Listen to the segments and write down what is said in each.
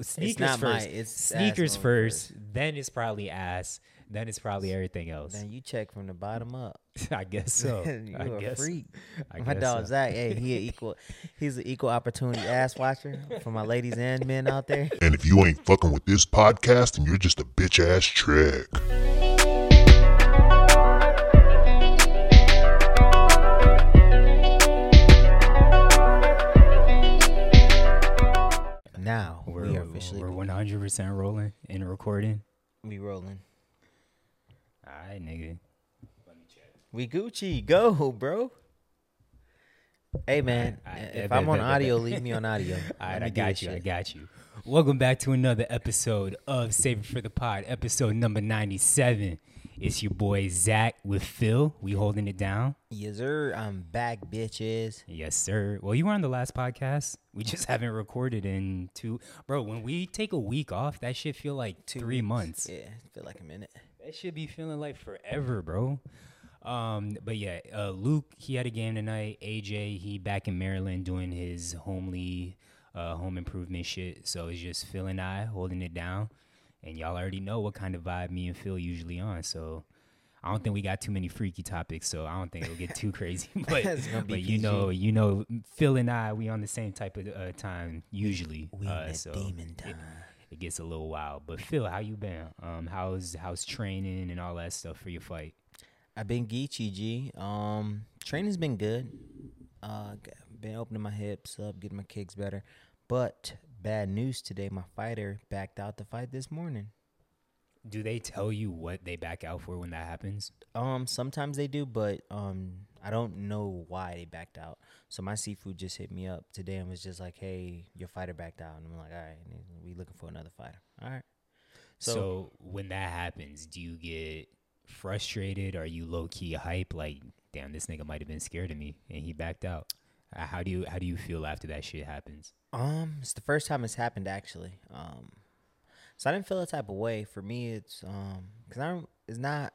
Sneakers not my- first. it's Sneakers mode first. Then it's probably ass. Then it's probably everything else. Man, you check from the bottom up. I guess so. you I a guess. freak. I my guess dog so. Zach, hey, he a equal. He's an equal opportunity ass watcher for my ladies and men out there. And if you ain't fucking with this podcast, then you're just a bitch ass trick. We're, we are 100% rolling and recording. we rolling. All right, nigga. We Gucci, go, bro. Hey man, I- I- if bet, I'm on audio, leave me on audio. All Let right, me I got you. I got you. Welcome back to another episode of Save It for the Pod, episode number 97. It's your boy Zach with Phil. We holding it down. Yes, sir. I'm back, bitches. Yes, sir. Well, you were on the last podcast. We just haven't recorded in two. Bro, when we take a week off, that shit feel like Two three weeks. months. Yeah, it feel like a minute. That should be feeling like forever, bro. Um, but yeah, uh, Luke he had a game tonight. AJ he back in Maryland doing his homely uh, home improvement shit. So it's just Phil and I holding it down, and y'all already know what kind of vibe me and Phil usually on. So I don't think we got too many freaky topics. So I don't think it'll get too crazy. But It's gonna be but you know you know Phil and I we on the same type of uh, time usually. We uh, so demon it- time. it gets a little wild. But Phil, how you been? Um, how's how's training and all that stuff for your fight? I've been Geechee G. Um, training's been good. Uh, been opening my hips up, getting my kicks better. But bad news today. My fighter backed out the fight this morning. Do they tell you what they back out for when that happens? Um, sometimes they do, but um, I don't know why they backed out. So my seafood just hit me up today and was just like, "Hey, your fighter backed out," and I'm like, "All right, we looking for another fighter." All right. So, So- when that happens, do you get frustrated? Are you low key hype? Like, damn, this nigga might have been scared of me and he backed out. Uh, How do you how do you feel after that shit happens? Um, it's the first time it's happened actually. Um, so I didn't feel a type of way. For me, it's um, cause I'm it's not.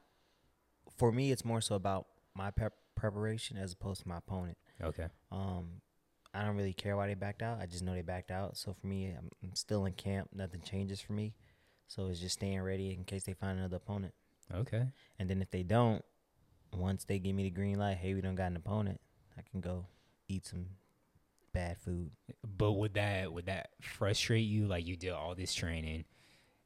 For me, it's more so about my prep preparation as opposed to my opponent. Okay. Um, I don't really care why they backed out. I just know they backed out. So for me, I'm, I'm still in camp. Nothing changes for me. So it's just staying ready in case they find another opponent. Okay. And then if they don't, once they give me the green light, hey, we don't got an opponent, I can go eat some bad food. But would that would that frustrate you? Like you did all this training,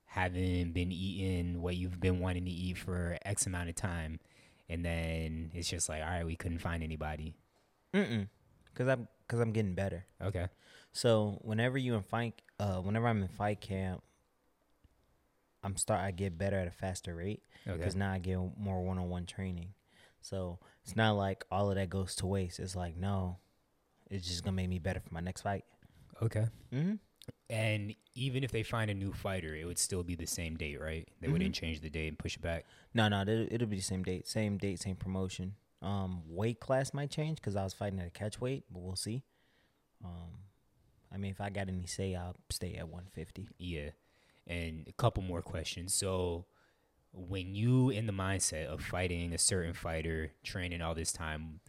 haven't been eating what you've been wanting to eat for X amount of time, and then it's just like, all right, we couldn't find anybody. Mm-mm. Cause I'm cause I'm getting better. Okay. So whenever you in fight, uh, whenever I'm in fight camp, I'm start I get better at a faster rate Okay. because now I get more one on one training. So it's not like all of that goes to waste. It's like no, it's just gonna make me better for my next fight. Okay. Mm-hmm. And even if they find a new fighter, it would still be the same date, right? They wouldn't change the date and push it back. No, no, it'll, it'll be the same date, same date, same promotion. Um, weight class might change because I was fighting at a catch weight, but we'll see. Um, I mean, if I got any say, I'll stay at 150. Yeah. And a couple more questions. So, when you in the mindset of fighting a certain fighter, training all this time,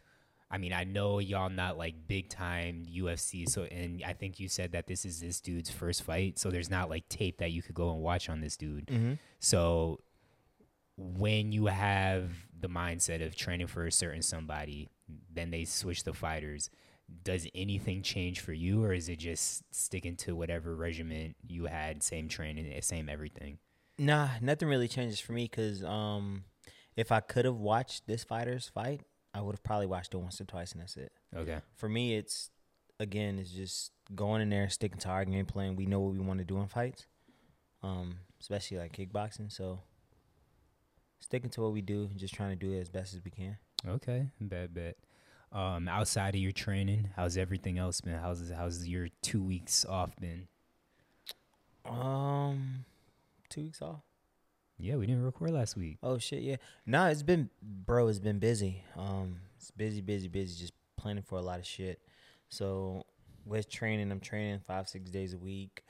I mean, I know y'all not like big time UFC. So, and I think you said that this is this dude's first fight. So, there's not like tape that you could go and watch on this dude. Mm-hmm. So, when you have the mindset of training for a certain somebody, then they switch the fighters. Does anything change for you, or is it just sticking to whatever regiment you had, same training, eh, same everything? Nah, nothing really changes for me because um, if I could have watched this fighter's fight, I would have probably watched it once or twice, and that's it. Okay. For me, it's again, it's just going in there, sticking to our game plan. We know what we want to do in fights, um, especially like kickboxing. So sticking to what we do, and just trying to do it as best as we can. Okay. Bad bet. Um, outside of your training, how's everything else been? How's how's your two weeks off been? Um, two weeks off. Yeah, we didn't record last week. Oh shit, yeah. No, it's been bro, it's been busy. Um, it's busy, busy, busy. Just planning for a lot of shit. So with training, I'm training five, six days a week.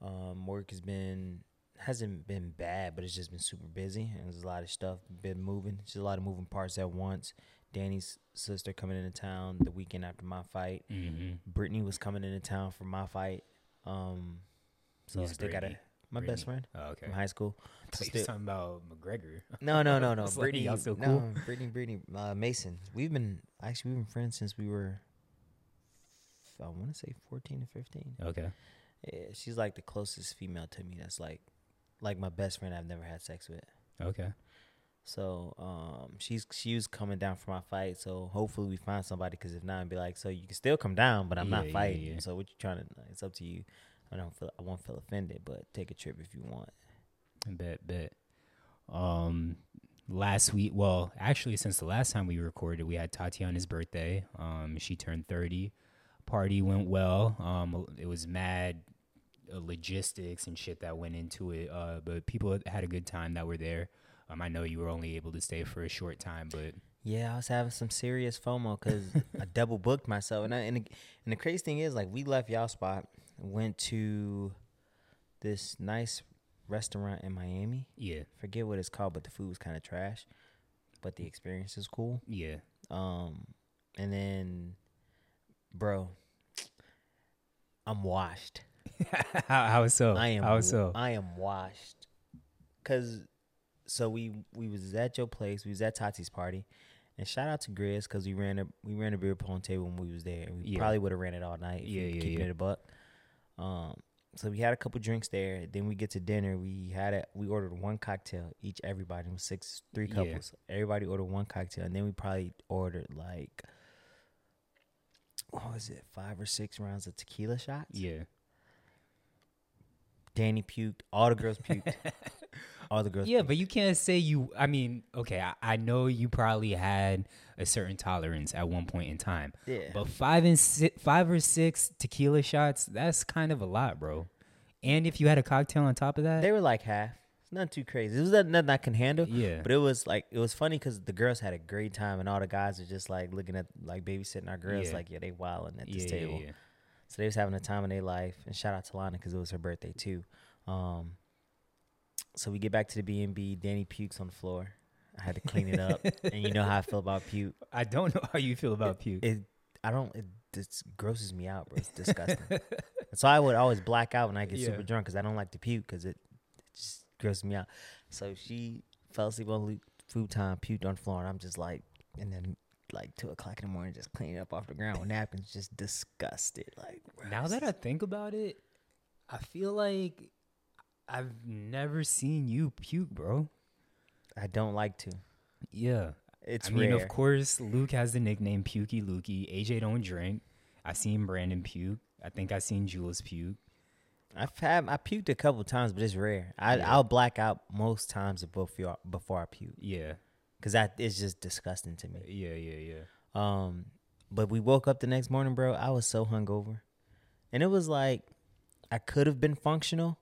Um, work has been hasn't been bad, but it's just been super busy and there's a lot of stuff been moving. Just a lot of moving parts at once. Danny's sister coming into town the weekend after my fight. Mm-hmm. Brittany was coming into town for my fight. Um, So Who's still got a Brittany? my best friend Oh, okay. from high school. You Still- talking about McGregor. No, no, no, no. Like, Brittany, y'all still no. Brittany, Brittany, uh, Mason. We've been actually we've been friends since we were. I want to say fourteen to fifteen. Okay. Yeah, she's like the closest female to me. That's like, like my best friend. I've never had sex with. Okay. So um, she's she was coming down for my fight. So hopefully we find somebody. Because if not, I'd be like, so you can still come down, but I'm Yeah, not yeah, fighting. yeah. So what you trying to? It's up to you. I don't feel I won't feel offended, but take a trip if you want. Bet, bet. Um, last week, well, actually, since the last time we recorded, we had Tatiana's birthday. Um, she turned 30. Party went well. Um, it was mad uh, logistics and shit that went into it. Uh, but people had a good time that were there. Um, I know you were only able to stay for a short time, but Yeah, I was having some serious FOMO because I double booked myself, and I, and the, and the crazy thing is, like, we left y'all spot, went to this nice restaurant in Miami. yeah, Forget what it's called, but the food was kind of trash, but the experience is cool. yeah. Um, and then, bro, I'm washed. how, how so? I am. How so? I am washed. Cause, so we we was at your place. We was at Tati's party, and shout out to Grizz because we ran a we ran a beer pong table when we was there. We Yeah. probably would have ran it all night. Yeah, yeah, keeping yeah. it a buck. Um, so we had a couple drinks there. Then we get to dinner. We had a we ordered one cocktail each. Everybody it was six three Yeah. couples. Everybody ordered one cocktail, and then we probably ordered like. What was it? Five or six rounds of tequila shots. yeah. Danny puked. All the girls puked. all the girls. Yeah, but you can't say you. I mean, okay, I, I know you probably had a certain tolerance at one point in time, yeah. but five and si five or six tequila shots—that's kind of a lot, bro. And if you had a cocktail on top of that, they were like half. It's not too crazy. It was nothing nothing I can handle. yeah, But it was like it was funny because the girls had a great time and all the guys are just like looking at like babysitting our girls Yeah. like yeah they wilding at this yeah, table. yeah, yeah. So they was having a time of their life. And shout out to Lana because it was her birthday too. Um, so we get back to the B and B. Danny pukes on the floor. I had to clean it up, and you know how I feel about puke. I don't know how you feel about puke. It I don't it just grosses me out, bro. It's disgusting. So I would always black out when I get Yeah. super drunk because I don't like to puke because it, it just grosses me out. So she fell asleep on food time, puked on the floor, and I'm just like, and then like two o'clock in the morning, just cleaning up off the ground with napkins, just disgusted. Like now that I think about it, I feel like I've never seen you puke, bro. I don't like to. Yeah, It's I mean, rare. of course, Luke has the nickname Pukey Lukey. AJ don't drink. I've seen Brandon puke. I think I've seen Jules puke. I've had I puked a couple times, but it's rare. I Yeah. I'll black out most times before before I puke Yeah, because that is just disgusting to me. yeah, yeah, yeah. Um, but we woke up the next morning, bro. I was so hungover, and it was like I could have been functional,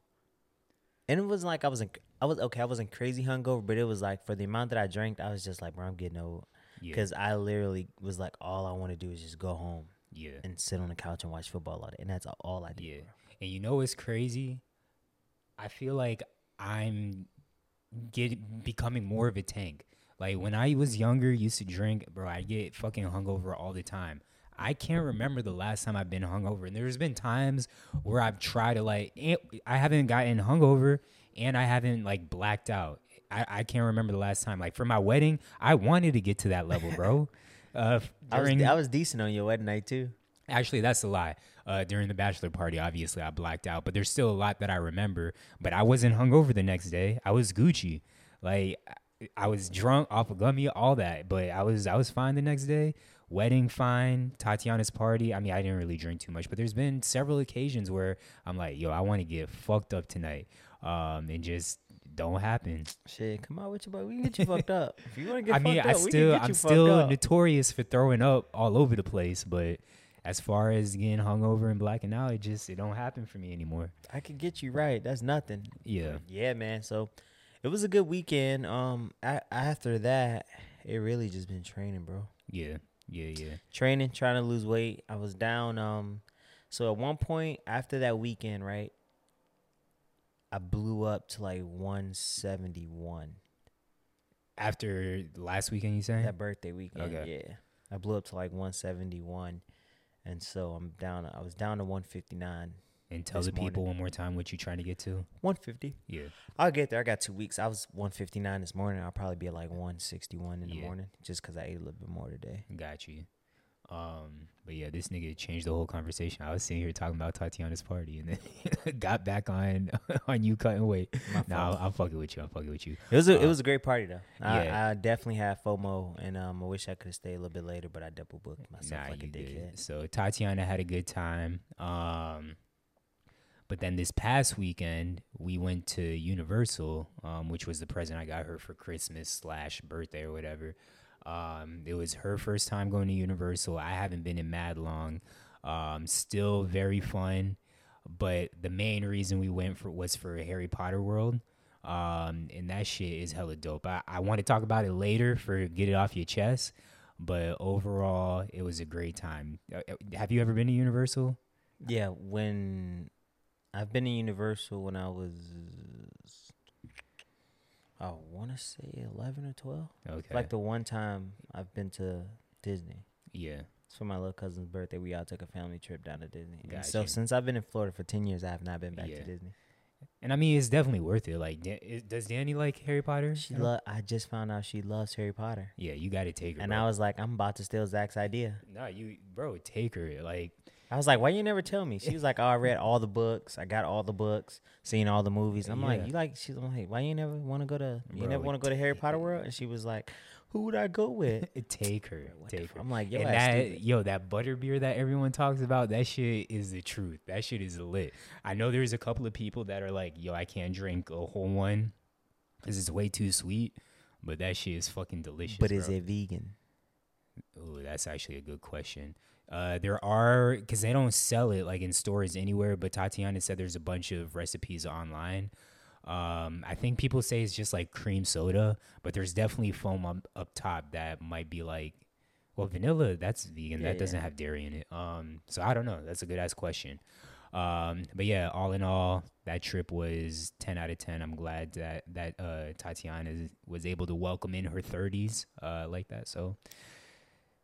and it was like I wasn't. I was okay. I wasn't crazy hungover, but it was like for the amount that I drank, I was just like, bro, I'm getting old. Yeah, Because I literally was like, all I want to do is just go home yeah, and sit on the couch and watch football all day, and that's all I did. yeah. And you know what's crazy? I feel like I'm get becoming more of a tank. Like when I was younger, used to drink, bro. I get fucking hungover all the time. I can't remember the last time I've been hungover, and there's been times where I've tried to like, I haven't gotten hungover, and I haven't like blacked out. I, I can't remember the last time. Like for my wedding, I wanted to get to that level, bro. Uh, I was during I was decent on your wedding night too. Actually, that's a lie. Uh, during the bachelor party, obviously, I blacked out, but there's still a lot that I remember. But I wasn't hungover the next day. I was Gucci. Like I- I was drunk off of gummy, all that. But I was I was fine the next day. Wedding fine. Tatiana's party. I mean, I didn't really drink too much, but there's been several occasions where I'm like, yo, I want to get fucked up tonight, um, and just don't happen. Shit, come on with your boy. We can get you fucked up. If you want to get I fucked mean, up, I still I'm still notorious for throwing up all over the place, but as far as getting hungover and blacking out, it just it don't happen for me anymore. I could get you right. That's nothing. Yeah. Yeah, man. So it was a good weekend. Um, a- after that, it really just been training, bro. Yeah. Yeah, yeah. Training, trying to lose weight. I was down. Um, so at one point after that weekend, right, I blew up to like 171. After last weekend you saying? That birthday weekend, Okay. yeah. I blew up to like 171, and so I'm down. I was down to 159 And tell the people morning. one more time what you're trying to get to. 150. Yeah. I'll get there. I got two weeks. I was 159 this morning. I'll probably be at like 161 in the morning just because I ate a little bit more today. Got you. Um, but yeah, this nigga changed the whole conversation. I was sitting here talking about Tatiana's party and then got back on on you cutting weight. My Nah. I'm, fucking with you. I'm fucking with you. It was a, Uh, it was a great party though. yeah. I, I definitely had FOMO, and um, I wish I could have stayed a little bit later, but I double booked myself Nah, like a dickhead. did. So Tatiana had a good time. Um, but then this past weekend we went to Universal, um, which was the present I got her for Christmas slash birthday or whatever. Um, it was her first time going to Universal. I haven't been in mad long. Um, still very fun, but the main reason we went for was for Harry Potter World. Um, and that shit is hella dope. I, I want to talk about it later for get it off your chest, but overall, it was a great time. Uh, uh, Have you ever been to Universal? Yeah, when I've been in Universal when I was, I want to say 11 or 12. Okay. Like the one time I've been to Disney. yeah. It's for my little cousin's birthday. We all took a family trip down to Disney. And Got so since I've been in Florida for 10 years, I have not been back Yeah. to Disney. And I mean, it's definitely worth it. Like, is- does Danny like Harry Potter? She lo- I just found out she loves Harry Potter. yeah, you got to take her. And bro. I was like, I'm about to steal Zach's idea. nah, you, bro, take her. Like, I was like, why you never tell me? She was like, oh, I read all the books. I got all the books, seen all the movies. I'm Yeah. like, you like, she's I'm like, why you never want to go to, you Bro, never want to go to Harry Potter World? And she was like, who would I go with? take her, What take her. I'm like, yo, and that, stupid. yo, that butterbeer that everyone talks about, that shit is the truth. That shit is lit. I know there's a couple of people that are like, yo, I can't drink a whole one because it's way too sweet. But that shit is fucking delicious. But is it vegan? Oh, that's actually a good question. Uh, there are because they don't sell it like in stores anywhere. But Tatiana said there's a bunch of recipes online. Um, I think people say it's just like cream soda, but there's definitely foam up, up top that might be like, well, vanilla. That's vegan. Yeah, that doesn't yeah. have dairy in it. Um, so I don't know. That's a good ass question. Um, but yeah, all in all, that trip was ten out of ten. I'm glad that that uh, Tatiana was able to welcome in her 30s uh, like that. So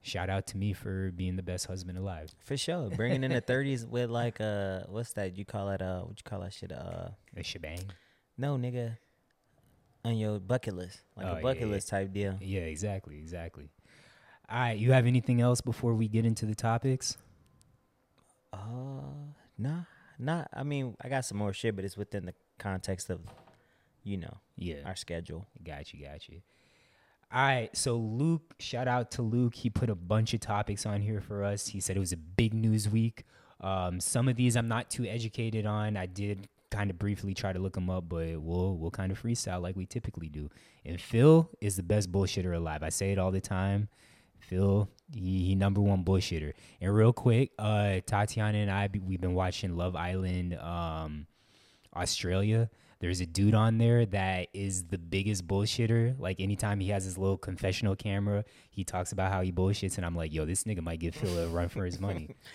shout out to me for being the best husband alive. For sure. Bringing in the 30s with like, uh, what's that? You call it, uh, what you call that shit? Uh, A shebang. no, nigga. On your bucket list. Like Oh, a bucket yeah. list type deal. Yeah, exactly, exactly. All right, you have anything else before we get into the topics? Uh, nah, not. I mean, I got some more shit, but it's within the context of, you know, Yeah, our schedule. got you, got you. All right, so Luke, shout out to Luke. He put a bunch of topics on here for us. He said it was a big news week. Um, some of these I'm not too educated on. I did kind of briefly try to look them up, but we'll we'll kind of freestyle like we typically do. And Phil is the best bullshitter alive. I say it all the time. Phil, he, he number one bullshitter. And real quick, uh, Tatiana and I, we've been watching Love Island, um, Australia. There's a dude on there that is the biggest bullshitter. Like anytime he has his little confessional camera, he talks about how he bullshits, and I'm like, yo, this nigga might give Phil a run for his money.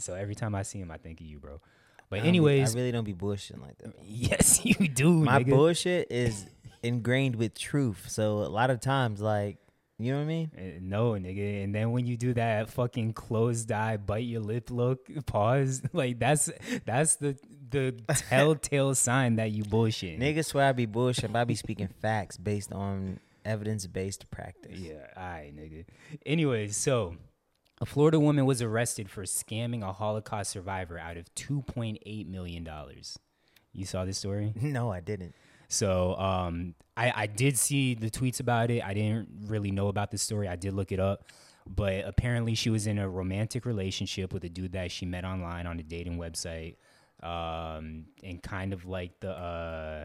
So every time I see him, I think of you, bro. But anyways, I really don't be bullshitting like that. yes, you do. My nigga. bullshit is ingrained with truth. So a lot of times, like, you know what I mean? Uh, No, nigga. And then when you do that fucking closed eye, bite your lip look, pause, like that's that's the the telltale sign that you bullshit. Niggas swear I be bullshit, but I be speaking facts based on evidence based practice. Yeah, all right, nigga. Anyways, so a Florida woman was arrested for scamming a Holocaust survivor out of $2.8 million. You saw this story? No, I didn't. So um, I, I did see the tweets about it. I didn't really know about the story. I did look it up. But apparently, she was in a romantic relationship with a dude that she met online on a dating website. Um, and kind of like the. Uh,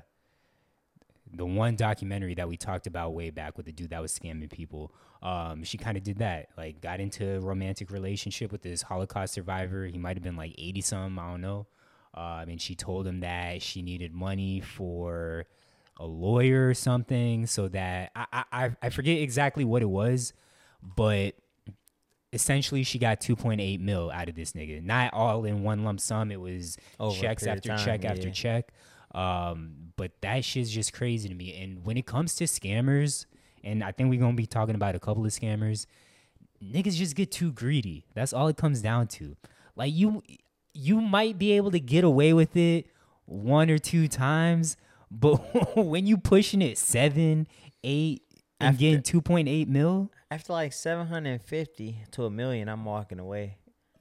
the one documentary that we talked about way back with the dude that was scamming people. Um, she kind of did that, like got into a romantic relationship with this Holocaust survivor. He might have been like eighty some, I don't know. Um, and she told him that she needed money for a lawyer or something, so that I I I- I forget exactly what it was, but essentially she got 2.8 mil out of this nigga. Not all in one lump sum. It was Over checks after time, check after check. Um but that shit's just crazy to me. And when it comes to scammers and i think we're gonna be talking about a couple of scammers niggas just get too greedy. That's all it comes down to. Like you you might be able to get away with it one or two times, but when you pushing it seven, eight, and After- getting two point eight mil, After like seven hundred and fifty to a million, I'm walking away.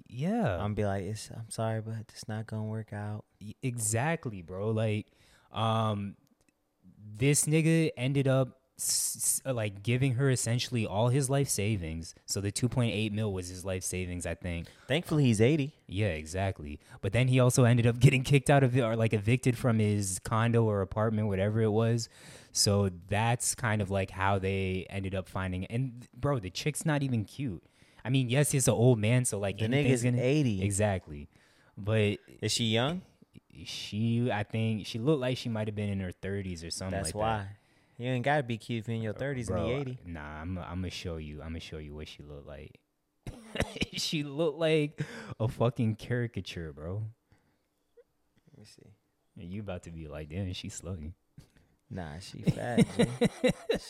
yeah, I'm gonna be like, it's, I'm sorry, but it's not gonna work out. Exactly, bro. Like, um, this nigga ended up s- s- like giving her essentially all his life savings. So the 2.8 mil was his life savings, I think. Thankfully, he's eighty. Yeah, exactly. But then he also ended up getting kicked out of it or like evicted from his condo or apartment, whatever it was. So that's kind of like how they ended up finding. And bro, the chick's not even cute. I mean, yes, he's an old man, so like The nigga's gonna- 80. Exactly. But Is she young? she, I think she looked like she might have been in her 30s or something That's like why. that. You ain't gotta be cute if you're in your uh, thirties and the he eighty. Nah, I'm I'm gonna show you. I'm gonna show you what she looked like. she looked like a fucking caricature, bro. Let me see. You about to be like, damn, she's slugging. Nah, she fat.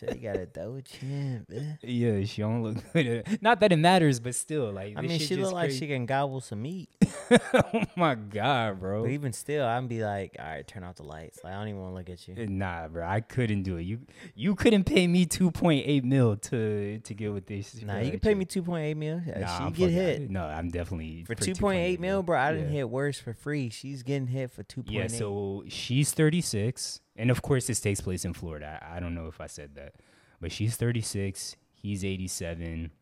You got a dope chin, bitch. Yeah, she don't look good. Not that it matters, but still, like, I mean, she look like she can gobble some meat. oh my god, bro. But even still, I'd be like, all right, turn off the lights. Like, I don't even want to look at you. Nah, bro, I couldn't do it. You you couldn't pay me two point eight mil to to get with this. Nah, you can pay me two point eight mil. Uh, Nah, she I'm get hit No, I'm definitely for two point eight mil, bro. I didn't Yeah. hit worse for free. She's getting hit for two point Yeah, so she's 36, and of course this takes place in Florida. I, I don't know if I said that, but she's 36. He's 87,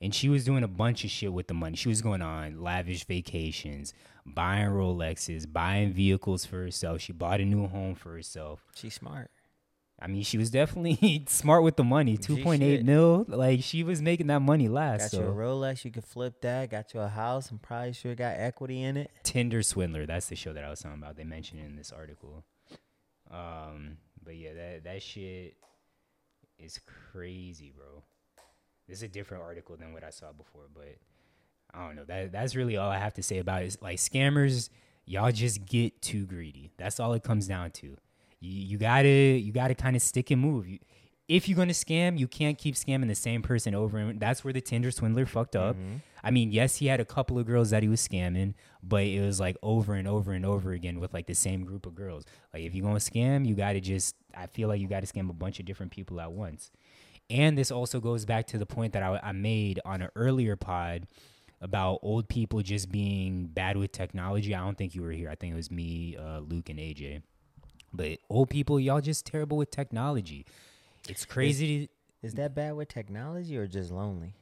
and she was doing a bunch of shit with the money. She was going on lavish vacations, buying Rolexes, buying vehicles for herself. She bought a new home for herself. she's smart. I mean, she was definitely smart with the money. 2.8 mil, like she was making that money last. Got you a Rolex, you could flip that. Got you a house, and probably sure got equity in it. Tinder Swindler. That's the show that I was talking about. They mentioned it in this article. Um, but yeah, that that shit is crazy, bro. This is a different article than what I saw before, but I don't know. That that's really all I have to say about it. Is like scammers, y'all just get too greedy. That's all it comes down to. You you gotta you gotta kind of stick and move. You, if you're gonna scam, you can't keep scamming the same person over and that's where the Tinder swindler fucked up. I mean, yes, he had a couple of girls that he was scamming, but it was like over and over and over again with like the same group of girls. Like if you're gonna scam, you gotta just I feel like you gotta scam a bunch of different people at once. And this also goes back to the point that I, I made on an earlier pod about old people just being bad with technology. I don't think you were here. I think it was me, uh, Luke, and AJ. But old people, y'all just terrible with technology. It's crazy. to, Is that bad with technology or just lonely?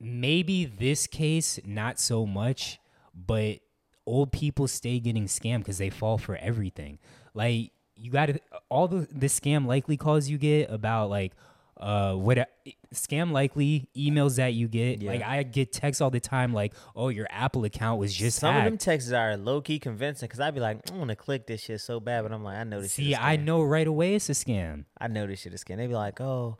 maybe this case not so much but old people stay getting scammed because they fall for everything like you gotta all the the scam likely calls you get about like uh what scam likely emails that you get Yeah. like i get texts all the time like oh your apple account was just Some hacked. of them texts are low key convincing because I'd be like, I want to click this shit so bad, but I'm like, I know this. see i know right away it's a scam I know this shit is scam. They be like, oh,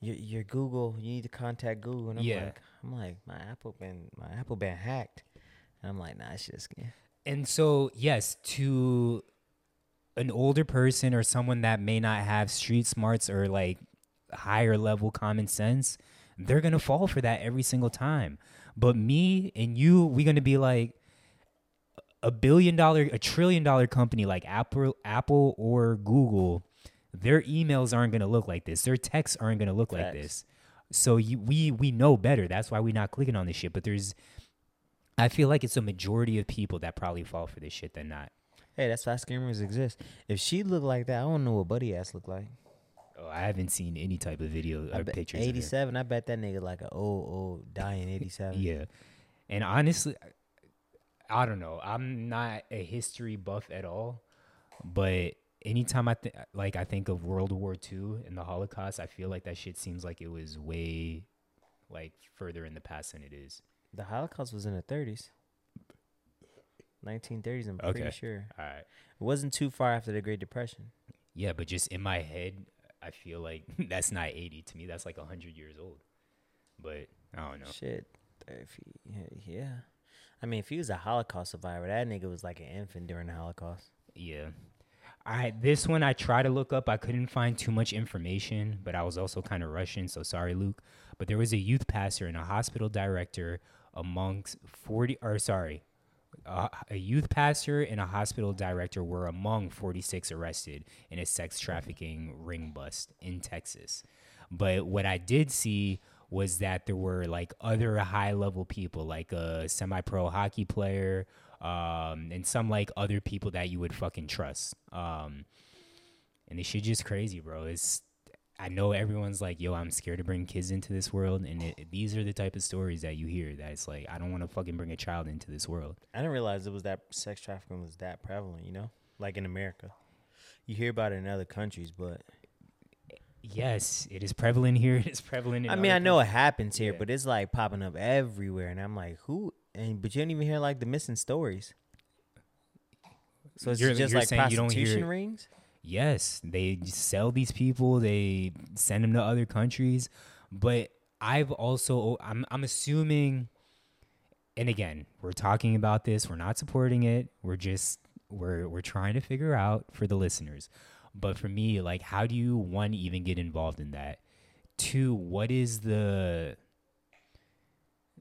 your your Google, you need to contact Google, and I'm Yeah. like, I'm like, my Apple been my Apple been hacked, and I'm like, nah, shit is scam. And so, yes, to an older person or someone that may not have street smarts or like higher level common sense, they're going to fall for that every single time. But me and you, we're going to be like a billion dollar, a trillion dollar company like Apple, Apple or Google. Their emails aren't going to look like this. Their texts aren't going to look like this. So you, we we know better. That's why we're not clicking on this shit. But there's I feel like it's a majority of people that probably fall for this shit than not. Hey, that's why scammers exist. If she looked like that, I don't know what buddy ass looked like. Oh, I haven't seen any type of video or bet pictures. 87. I bet that nigga like a old old dying 87. Yeah, and honestly, I don't know. I'm not a history buff at all, but anytime I think like I think of World War II and the Holocaust, I feel like that shit seems like it was way like further in the past than it is. The Holocaust was in the 30s. 1930s, I'm Okay. pretty sure. All right. It wasn't too far after the Great Depression. Yeah, but just in my head, I feel like that's not 80 to me. That's like 100 years old. But I don't know. Shit. If he, yeah. I mean, if he was a Holocaust survivor, that nigga was like an infant during the Holocaust. Yeah. All right, this one I tried to look up. I couldn't find too much information, but I was also kind of rushing, so sorry, Luke. But there was a youth pastor and a hospital director amongst 40 or sorry, uh, a youth pastor and a hospital director were among 46 arrested in a sex trafficking ring bust in Texas. But what I did see was that there were like other high level people, like a semi pro hockey player, um, and some like other people that you would fucking trust. Um, and this shit just crazy, bro. It's I know everyone's like, yo, I'm scared to bring kids into this world, and it, these are the type of stories that you hear. That it's like, I don't want to fucking bring a child into this world. I didn't realize it was that sex trafficking was that prevalent. You know, like in America, you hear about it in other countries, but Yes, it is prevalent here. It is prevalent. In I mean, I know it happens here, Yeah. but it's like popping up everywhere, and I'm like, who? And but you don't even hear like the missing stories. So it's You're- just you're like saying you don't hear prostitution rings. Yes, they sell these people. They send them to other countries. But I've also I'm I'm assuming and again, we're talking about this, we're not supporting it. We're just we're we're trying to figure out for the listeners. But for me, like how do you one even get involved in that? Two, what is the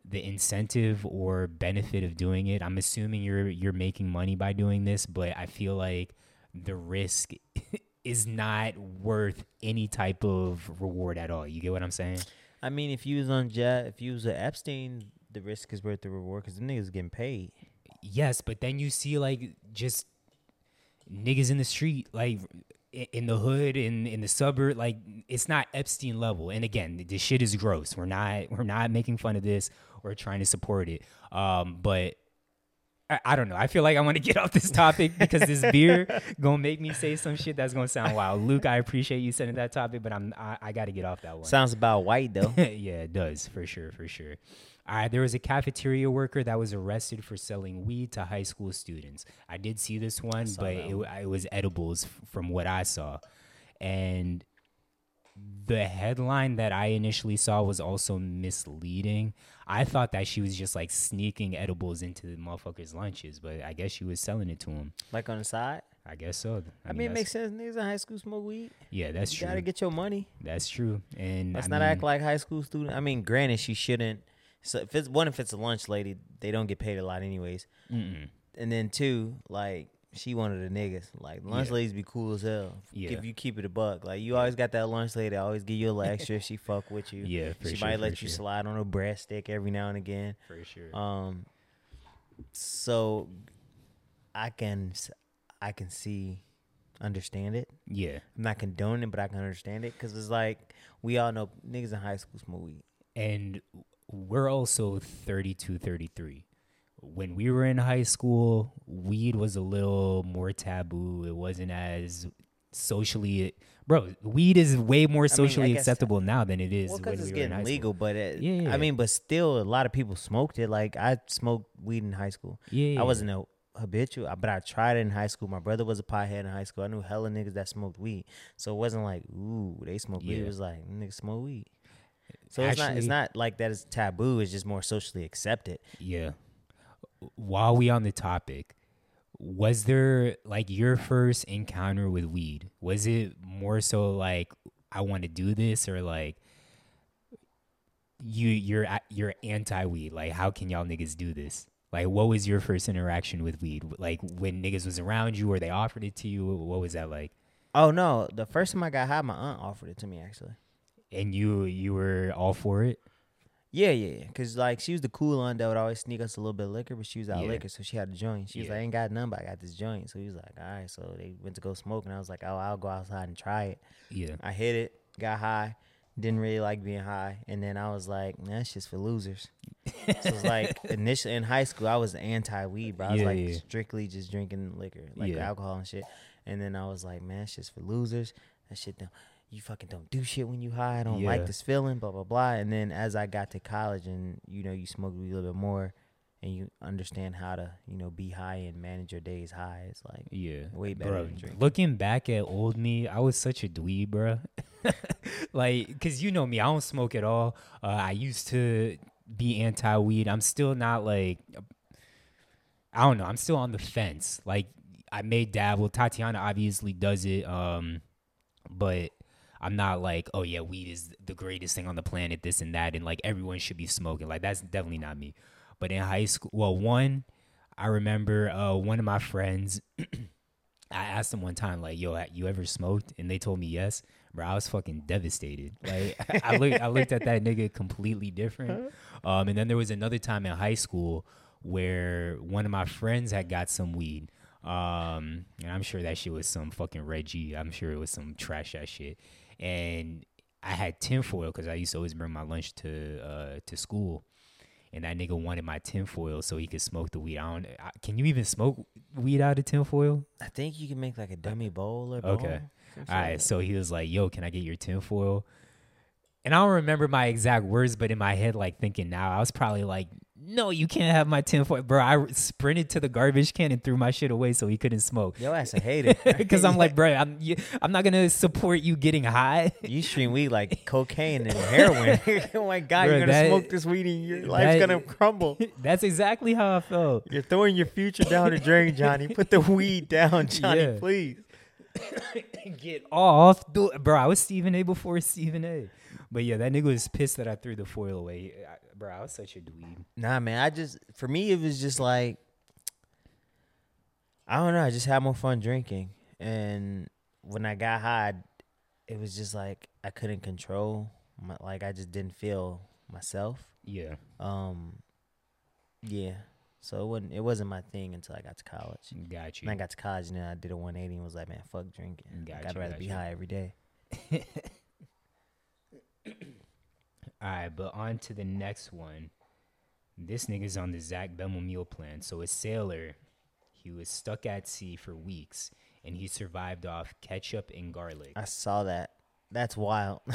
the incentive or benefit of doing it? I'm assuming you're you're making money by doing this, but I feel like the risk is not worth any type of reward at all. You get what I'm saying? I mean, if you was on Jet, if you was a Epstein, the risk is worth the reward because the niggas getting paid. Yes, but then you see like just niggas in the street, like in the hood, in in the suburb, like it's not Epstein level. And again, this shit is gross. We're not we're not making fun of this or trying to support it. Um, but I, I don't know. I feel like I want to get off this topic because this beer gonna make me say some shit that's gonna sound wild. Luke, I appreciate you sending that topic, but I'm I, I got to get off that one. Sounds about white though. yeah, it does for sure, for sure. All right, there was a cafeteria worker that was arrested for selling weed to high school students. I did see this one, but it, it was edibles from what I saw, and the headline that I initially saw was also misleading. I thought that she was just like sneaking edibles into the motherfuckers' lunches, but I guess she was selling it to them. like on the side. I guess so. I, mean, it makes sense. Niggas in high school smoke weed. Yeah, that's you true. You gotta get your money. that's true. And Let's I not act like high school student. I mean, granted, she shouldn't. So if it's one, if it's a lunch lady, they don't get paid a lot anyways. mm-mm. And then two, like she one of the niggas. Like lunch Yeah. ladies be cool as hell. Yeah. If you keep it a buck, like you always got that lunch lady. that always give you a little extra. she fuck with you. Yeah, for she sure, might let you sure. slide on a breast stick every now and again. for sure. Um, so I can I can see, understand it. yeah. I'm not condoning it, but I can understand it because it's like we all know niggas in high school smoke weed. and we're also 32 33 when we were in high school weed was a little more taboo it wasn't as socially bro weed is way more socially guess- uh, acceptable now than it is Well, when it's we were in high getting legal, but it, Yeah, yeah. I mean, but still, a lot of people smoked it. Like I smoked weed in high school. yeah I wasn't a habitual, uh, but I tried it in high school. My brother was a pothead in high school. I knew hella niggas that smoked weed, so it wasn't like ooh they smoke weed. It was like niggas smoke weed. So it's not it's Actually- not like that is taboo. It's just more socially accepted. yeah while we on the topic was there like your first encounter with weed? Was it more so like i want to do this or like you you're you're anti weed like how can y'all niggas do this? Like what was your first interaction with weed? Like when niggas was around you or they offered it to you what was that like? Oh no, the first time I got high, my aunt offered it to me actually. and you you were all for it Yeah, yeah, yeah. Cause like she was the cool aunt that would always sneak us a little bit of liquor, but she was out Yeah. liquor, so she had a joint. She was Yeah. like, I ain't got none, but I got this joint. So he was like, all right. So they went to go smoke, and I was like, oh, I'll go outside and try it. yeah I hit it, got high, didn't really like being high, and then I was like, nah, that's just for losers. so it's like initially in high school, I was anti weed, bro. I was Yeah, like strictly just drinking liquor, like alcohol and shit. And then I was like, man, it's just for losers. That shit don't. You fucking don't do shit when you high. I don't Yeah. like this feeling. Blah blah blah. And then as I got to college, and you know, you smoke weed a little bit more, and you understand how to, you know, be high and manage your days high. It's like Yeah, Way better bro. than drinking. Looking back at old me, I was such a dweeb, bro. like, cause you know me, I don't smoke at all. Uh, I used to be anti weed. I'm still not like, I don't know. I'm still on the fence. Like, I may dabble. Tatiana obviously does it, um, but I'm not like, oh yeah, weed is the greatest thing on the planet. This and that, and like everyone should be smoking. Like, that's definitely not me. But in high school, well, one, I remember uh, one of my friends. I asked them one time, like, "Yo, you ever smoked?" And they told me yes. Bro, I was fucking devastated. Like, I looked, I looked at that nigga completely different. Um, and then there was another time in high school where one of my friends had got some weed. Um, and I'm sure that shit was some fucking Reggie. I'm sure it was some trash ass shit. And I had tinfoil because I used to always bring my lunch to uh to school. And that nigga wanted my tinfoil so he could smoke the weed. I don't. I, can you even smoke weed out of tinfoil? I think you can make like a dummy bowl or bowl. Okay. All right, like so he was like, "Yo, can I get your tinfoil?" And I don't remember my exact words, but in my head, like thinking now, I was probably like, "No, you can't have my tinfoil, bro." I sprinted to the garbage can and threw my shit away so he couldn't smoke. Yo ass a hater. Because I'm like, bro, I'm you, I'm not gonna support you getting high. You stream weed like cocaine and heroin. oh my god, Bruh, you're gonna that- smoke this weed and your life's that- gonna crumble. That's exactly how I felt. You're throwing your future down the drain, Johnny. Put the weed down, Johnny, Yeah. please. Get off, bro. I was Stephen A. before Stephen A. But yeah, that nigga was pissed that I threw the foil away. I, bro, I was such a dweeb. Nah, man. I just for me it was just like I don't know. I just had more fun drinking, and when I got high, it was just like I couldn't control. My, like I just didn't feel myself. Yeah, Um, yeah. So it wasn't it wasn't my thing until I got to college. got you. And I got to college and then I did a 180 and was like, man, fuck drinking. Like, Got I'd rather got be you. high every day. All right, but on to the next one. This nigga's on the Zach Bemmel meal plan. So a sailor, he was stuck at sea for weeks, and he survived off ketchup and garlic. I saw that. That's wild.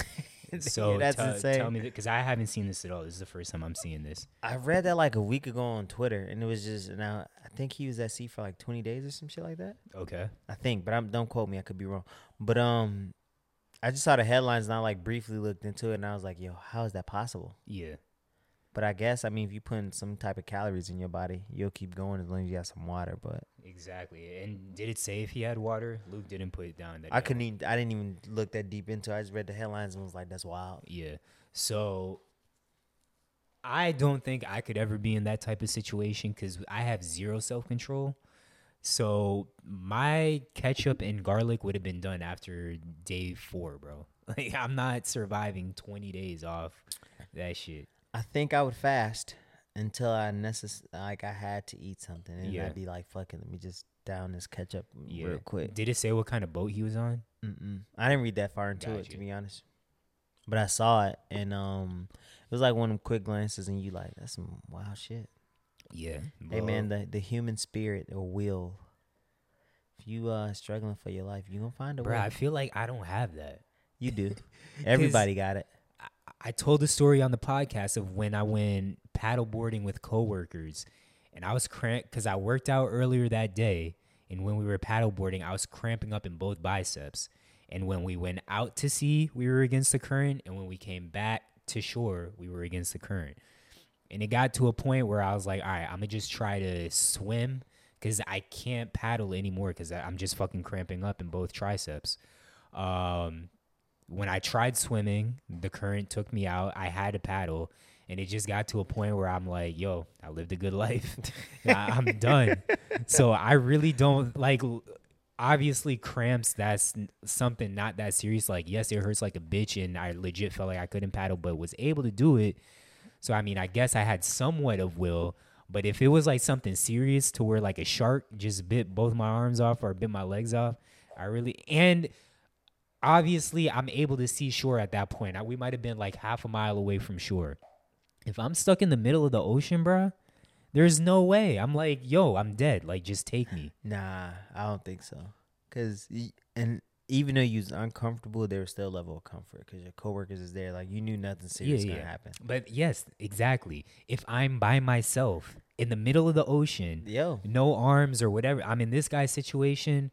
So that's tell, insane. tell me because I haven't seen this at all. This is the first time I'm seeing this. I read that like a week ago on Twitter, and it was just now. I think he was at sea for like 20 days or some shit like that. Okay. I think, but I'm don't quote me. I could be wrong. But um, I just saw the headlines and I like briefly looked into it, and I was like, yo, how is that possible? Yeah. But I guess I mean, if you put in some type of calories in your body, you'll keep going as long as you have some water. But Exactly. And did it say if he had water? Luke didn't put it down. That I couldn't. Even, I didn't even look that deep into. it. I just read the headlines and was like, that's wild. Yeah. So I don't think I could ever be in that type of situation because I have zero self control. So my ketchup and garlic would have been done after day four, bro. Like I'm not surviving 20 days off that shit. I think I would fast until I necess- like I had to eat something, and Yeah. I'd be like, "Fucking, let me just down this ketchup Yeah. real quick." Did it say what kind of boat he was on? Mm-mm. I didn't read that far into it to be honest, but I saw it, and um, it was like one of them quick glances, and you like, "That's some wild shit." Yeah. Hey man, the the human spirit or will. If you uh struggling for your life, you gonna find a bro, way. I feel like I don't have that. you do. Everybody got it. I told the story on the podcast of when I went paddleboarding with coworkers, and I was cramped because I worked out earlier that day, and when we were paddleboarding, I was cramping up in both biceps. And when we went out to sea, we were against the current, and when we came back to shore, we were against the current. And it got to a point where I was like, all right, I'm gonna just try to swim because I can't paddle anymore because I'm just fucking cramping up in both triceps. Um, when I tried swimming, the current took me out. I had to paddle, and it just got to a point where I'm like, "Yo, I lived a good life. I- I'm done." so I really don't like. Obviously, cramps. That's something not that serious. Like, yes, it hurts like a bitch, and I legit felt like I couldn't paddle, but was able to do it. So I mean, I guess I had somewhat of will. But if it was like something serious to where like a shark just bit both my arms off or bit my legs off, I really and obviously I'm able to see shore at that point. I, we might have been like half a mile away from shore. If I'm stuck in the middle of the ocean, bruh, there's no way. I'm like, yo, I'm dead. Like, just take me. Nah, I don't think so. Cause and even though you was uncomfortable, there was still a level of comfort because your coworkers is there. Like you knew nothing serious yeah, gonna happen. But yes, exactly. If I'm by myself in the middle of the ocean, Yo, no arms or whatever, I'm in this guy's situation.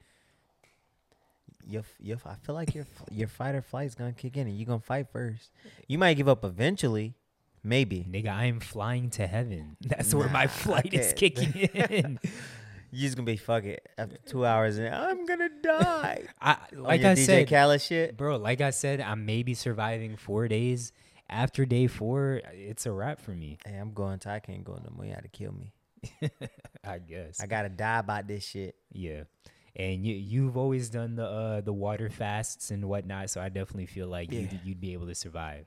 your your I feel like your your fight or flight's gonna kick in, and you gonna fight first. You might give up eventually, maybe. Nigga, I am flying to heaven. That's where my flight is kicking in. You just gonna be fuck it after two hours, and I'm gonna die. I like I DJ said, Khaled shit. bro. Like I said, I'm maybe surviving four days, after day four, it's a wrap for me. Hey, I'm going to. I can't go no more. You got to kill me. I guess. I gotta die about this shit. Yeah. And you you've always done the uh the water fasts and whatnot, so I definitely feel like Yeah. you'd, you'd be able to survive.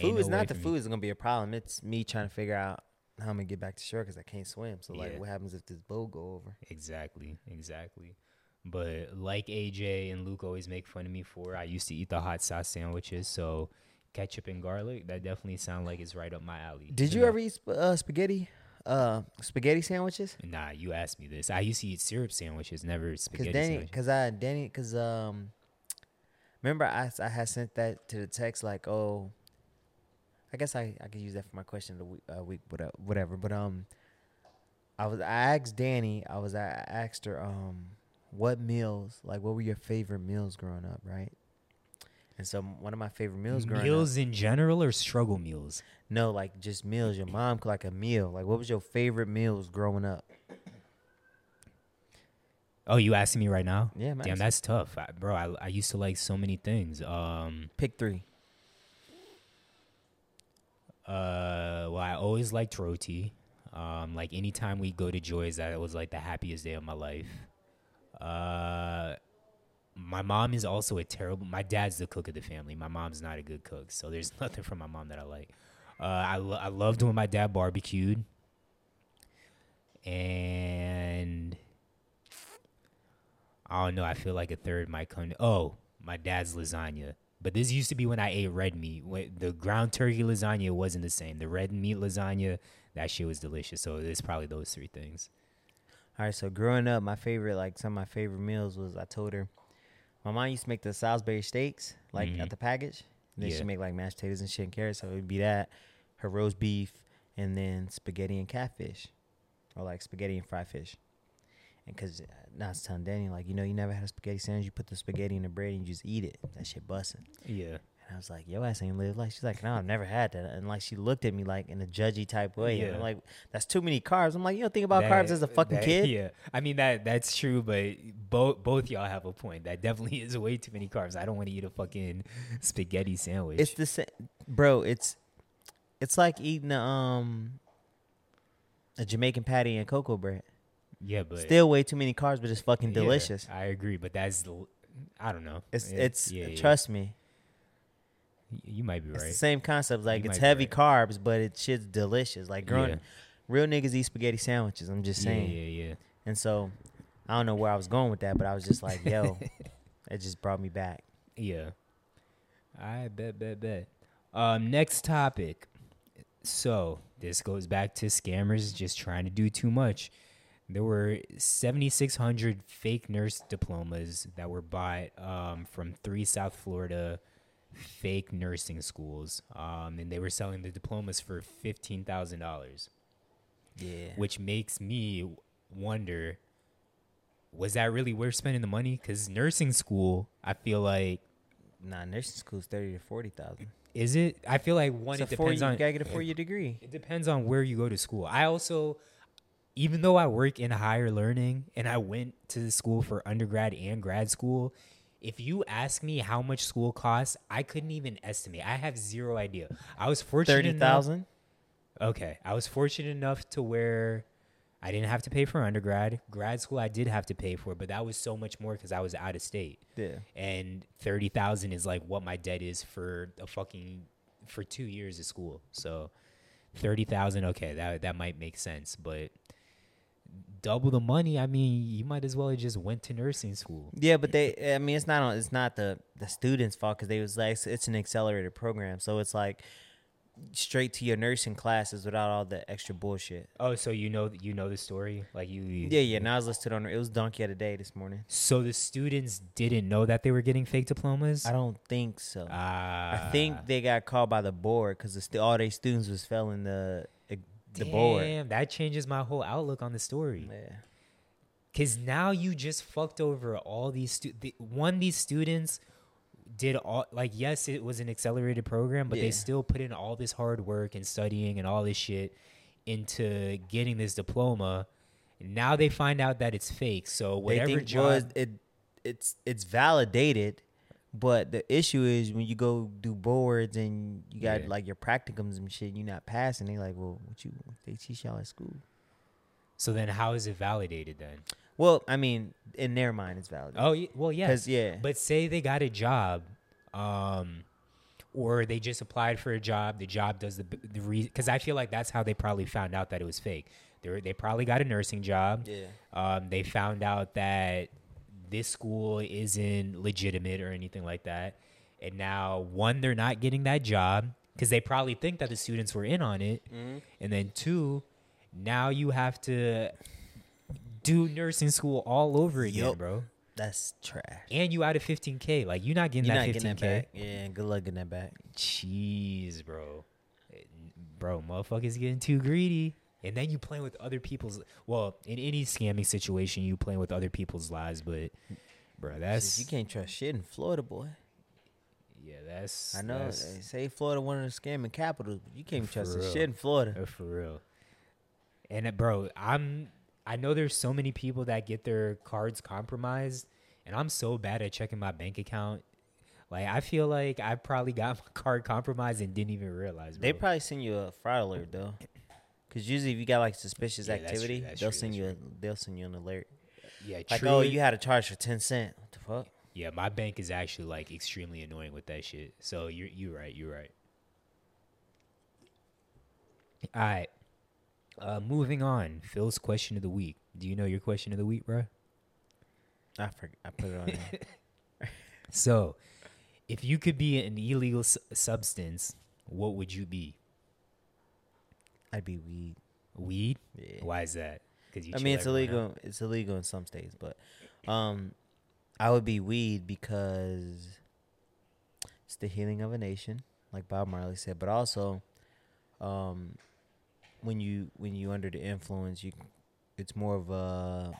Food no is way not the for me. food is gonna be a problem. It's me trying to figure out how I'm gonna get back to shore because I can't swim. So like, Yeah. what happens if this boat go over? Exactly, exactly. But like AJ and Luke always make fun of me for, I used to eat the hot sauce sandwiches, so ketchup and garlic that definitely sound like it's right up my alley. Did you know? ever eat sp- uh, spaghetti? Uh, spaghetti sandwiches? Nah, you asked me this. I used to eat syrup sandwiches, never Cause spaghetti Danny, sandwiches. cause I Danny, cause um, remember I I had sent that to the text like oh, I guess I I could use that for my question of the week, uh, week whatever, whatever. But um, I was I asked Danny, I was I asked her um, what meals like what were your favorite meals growing up, right? And so one of my favorite meals growing up, Meals in general or struggle meals? no, like just meals. Your mom like a meal. Like what was your favorite meals growing up? Oh, you asking me right now? Yeah, man. Damn, that's tough, I, bro. I, I used to like so many things. Um, pick three. Uh, well, I always liked roti. Um, like anytime we go to Joy's, that was like the happiest day of my life. Uh, my mom is also a terrible. My dad's the cook of the family. My mom's not a good cook, so there's nothing from my mom that I like. Uh, I lo- I loved when my dad barbecued, and I don't know. I feel like a third might come. Oh, my dad's lasagna. But this used to be when I ate red meat. When the ground turkey lasagna wasn't the same. The red meat lasagna, that shit was delicious. So it's probably those three things. All right, so growing up, my favorite, like some of my favorite meals was I told her, my mom used to make the Salisbury steaks, like Mhm. at the package. And Then Yeah. she make like mashed potatoes and shit and carrots. So it would be that, her roast beef, and then spaghetti and catfish, or like spaghetti and fried fish. And cause uh, now I was telling Danny like, you know, you never had a spaghetti sandwich. You put the spaghetti in the bread and you just eat it. That shit busting. Yeah. And I was like, yo ass ain't live like. She's like, no, I've never had that. And like she looked at me like in a judgy type way. And Yeah. I'm like, that's too many carbs. I'm like, you don't think about carbs as a fucking that- kid? Yeah. I mean that that's true, but both both y'all have a point. That definitely is way too many carbs. I don't want to eat a fucking spaghetti sandwich. It's the same, bro. It's it's like eating a, um a Jamaican patty and cocoa bread. Yeah, but Still way too many carbs, but it's fucking yeah, delicious. I agree, but that's I don't know. It's Yeah, it's yeah, yeah. trust me. You might be It's right. the same concept. Like You it's heavy right. carbs, but it shit's delicious. Like growing, Yeah. real niggas eat spaghetti sandwiches. I'm just Yeah, saying. yeah, yeah. And so I don't know where I was going with that, but I was just like, yo, it just brought me back. Yeah. I bet, bet, bet. Um, next topic. So this goes back to scammers just trying to do too much. There were 7,600 fake nurse diplomas that were bought um, from three South Florida fake nursing schools, um, and they were selling the diplomas for fifteen thousand dollars, Yeah. which makes me wonder: was that really worth spending the money? Because nursing school, I feel like Nah, nursing school is thirty to forty thousand. Is it? I feel like one. It's it a four. depends You on. gotta get a four year degree. It depends on where you go to school. I also, even though I work in higher learning and I went to the school for undergrad and grad school, if you ask me how much school costs, I couldn't even estimate. I have zero idea. I was fortunate. Thirty thousand. Okay, I was fortunate enough to where I didn't have to pay for undergrad. Grad school, I did have to pay for, but that was so much more because I was out of state Yeah. and thirty thousand is like what my debt is for a fucking for two years of school. So thirty thousand, okay, that that might make sense, but double the money. I mean, you might as well have just went to nursing school. Yeah, but they. I mean, it's not. on It's not the the students' fault because they was like it's an accelerated program, so it's like straight to your nursing classes without all the extra bullshit. Oh, so you know you know the story, like you. Yeah, yeah. Now I was listed on. It was donkey of the day this morning. So the students didn't know that they were getting fake diplomas. I don't think so. Ah, I think they got called by the board because the st- all their students was failing the the board. Damn, that changes my whole outlook on the story. Yeah. Cause now you just fucked over all these stu- the, one these students did all like yes it was an accelerated program but Yeah. they still put in all this hard work and studying and all this shit into getting this diploma. Now they find out that it's fake. So They whatever think job well, it it's it's validated, But the issue is when you go do boards and you got Yeah. like your practicums and shit, you're not passing. They like, well, what you they teach y'all at school? So then, how is it validated then? Well, I mean, in their mind, it's valid. Oh, well, yeah. Yeah, But say they got a job, um, or they just applied for a job. The job does the the because I feel like that's how they probably found out that it was fake. They were, they probably got a nursing job. yeah, Um, they found out that this school isn't legitimate or anything like that, and now one they're not getting that job because they probably think that the students were in on it, Mm-hmm. and then two, now you have to do nursing school all over again, Yup. bro that's trash. and you out of 15k like you're not getting You're that not 15k getting that back. Yeah, good luck getting that back. jeez bro bro motherfuckers getting too greedy and then you playing with other people's well in any scamming situation you playing with other people's lives but bro that's you can't trust shit in Florida, boy. yeah that's I know that's, they say Florida one of the scamming capitals, but you can't trust the real. shit in Florida. uh, for real and uh, bro i'm i know there's so many people that get their cards compromised and i'm so bad at checking my bank account like i feel like i probably got my card compromised and didn't even realize They probably send you a fraud alert though, because usually if you got like suspicious Yeah, that's true, activity, that's they'll true, send you a, they'll send you an alert. Yeah, Like, true. oh, you had a charge for ten cent. What the fuck? yeah, my bank is actually like extremely annoying with that shit. So you're you're right. You're right. All right. Uh, moving on. Phil's question of the week. Do you know your question of the week, bro? I forgot. I put it on there. So, if you could be an illegal s- substance, what would you be? I'd be weed. Weed? Yeah. Why is that? Because you. I mean, it's illegal. out? It's illegal in some states, but um, I would be weed because it's the healing of a nation, like Bob Marley said. But also, um, when you when you under the influence, you it's more of a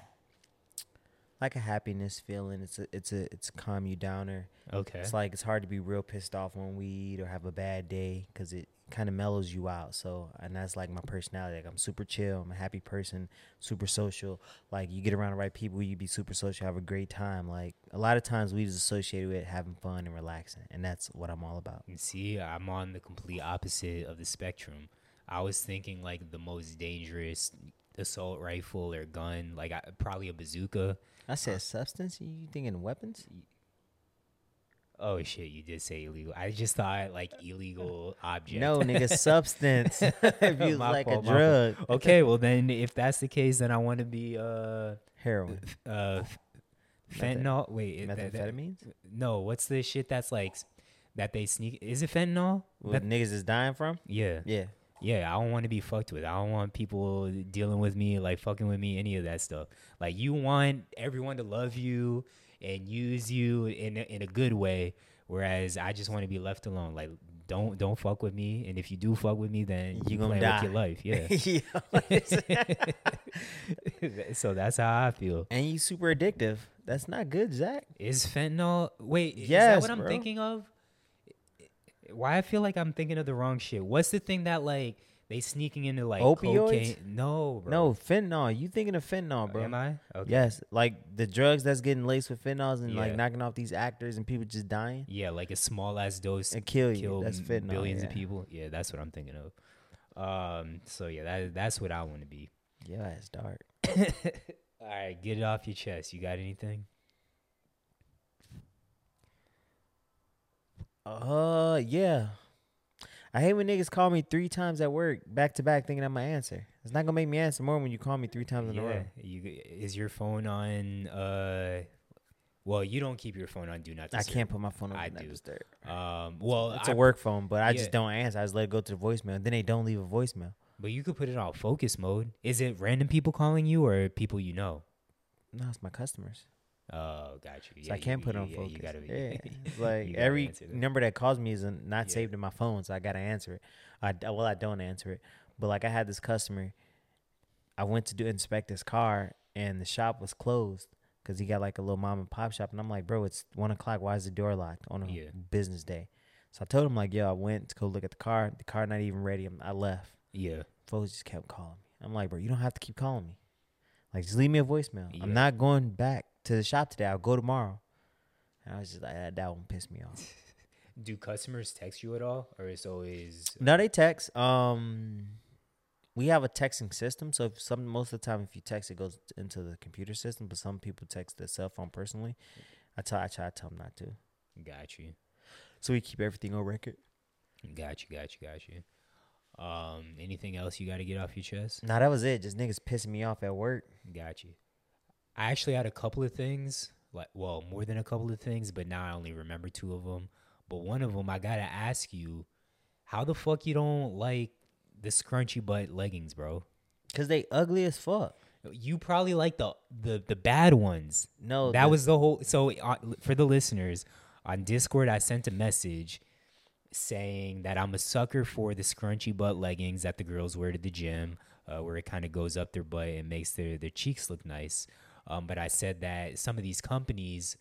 like a happiness feeling. It's a it's a it's a calm you downer. Okay. It's like it's hard to be real pissed off on weed or have a bad day because it kind of mellows you out. So, and that's like my personality. Like I'm super chill. I'm a happy person, super social. Like you get around the right people, you be super social, have a great time. Like a lot of times we just associated with having fun and relaxing, and that's what I'm all about. See, I'm on the complete opposite of the spectrum. I was thinking like the most dangerous assault rifle or gun, like I, probably a bazooka. I said uh, substance. You thinking weapons? Oh shit, you did say illegal. I just thought like illegal object. No, nigga, substance. if you My like fault, a drug, okay, well then if that's the case, then I want to be uh heroin, uh fentanyl. Wait, it- that- that- methamphetamines. no, what's the shit that's like that they sneak? Is it fentanyl? What Meth- niggas is dying from? yeah. Yeah. Yeah, I don't want to be fucked with. I don't want people dealing with me, like fucking with me, any of that stuff. Like you want everyone to love you and use you in a, in a good way, whereas I just want to be left alone. Like don't don't fuck with me, and if you do fuck with me, then You you gonna die. with your life. Yeah. So that's how I feel. and you super addictive. That's not good, Zach. Is fentanyl? Wait, is that Yes, what I'm thinking of? Why I feel like I'm thinking of the wrong shit. What's the thing that like they sneaking into like Opioids? cocaine? No, bro. No, fentanyl. You thinking of fentanyl, bro? Am I? Okay. Yes, like the drugs that's getting laced with fentanyls and like knocking off these actors and people just dying Yeah, like a small ass dose and kill you. kill that's fentanyl. billions yeah. of people. Yeah, that's what I'm thinking of. Um, so yeah, that that's what I want to be. Yeah, it's dark. All right, get it off your chest. You got anything? Uh, yeah. I hate when niggas call me three times at work back to back thinking I'm my answer. It's not gonna make me answer more when you call me three times in a row. You is your phone on? Uh, well, you don't keep your phone on do not I can't put my phone on I Do Not. Disturb. Um, well, It's I- a work phone, but I yeah. just don't answer. I just let it go to the voicemail. Then they don't leave a voicemail. But you could put it on focus mode. Is it random people calling you or people you know? No, it's my customers. Oh, got you. So I can't put on yeah, focus. You gotta be. yeah. Like gotta every that. number that calls me is not Yeah. saved in my phone, so I gotta answer it. I well, I don't answer it, but like I had this customer. I went to do inspect his car, and the shop was closed because he got like a little mom and pop shop, and I'm like, bro, it's one o'clock. Why is the door locked on a Yeah. business day? So I told him like, yo, I went to go look at the car. The car not even ready. I'm- I left. Yeah. Folks just kept calling me. I'm like, bro, you don't have to keep calling me. Like, just leave me a voicemail. Yeah. I'm not going back to the shop today. I'll go tomorrow. And I was just like, that, that one pissed me off. Do customers text you at all, or it's always No, they text. Um, we have a texting system, so if some most of the time, if you text, it goes into the computer system. But some people text their cell phone personally. I tell, I try to tell them not to. got you, So we keep everything on record. got you, got you, got you. Um, anything else you got to get off your chest? Nah, that was it. Just niggas pissing me off at work. Got you. I actually had a couple of things, like well, more than a couple of things, but now I only remember two of them. But one of them, I gotta ask you, how the fuck you don't like the scrunchy butt leggings, bro? Cause they ugly as fuck. You probably like the the the bad ones. No, that the- was the whole. So uh, for the listeners on Discord, I sent a message saying that I'm a sucker for the scrunchy butt leggings that the girls wear to the gym, uh, where it kind of goes up their butt and makes their their cheeks look nice. Um, but I said that some of these companies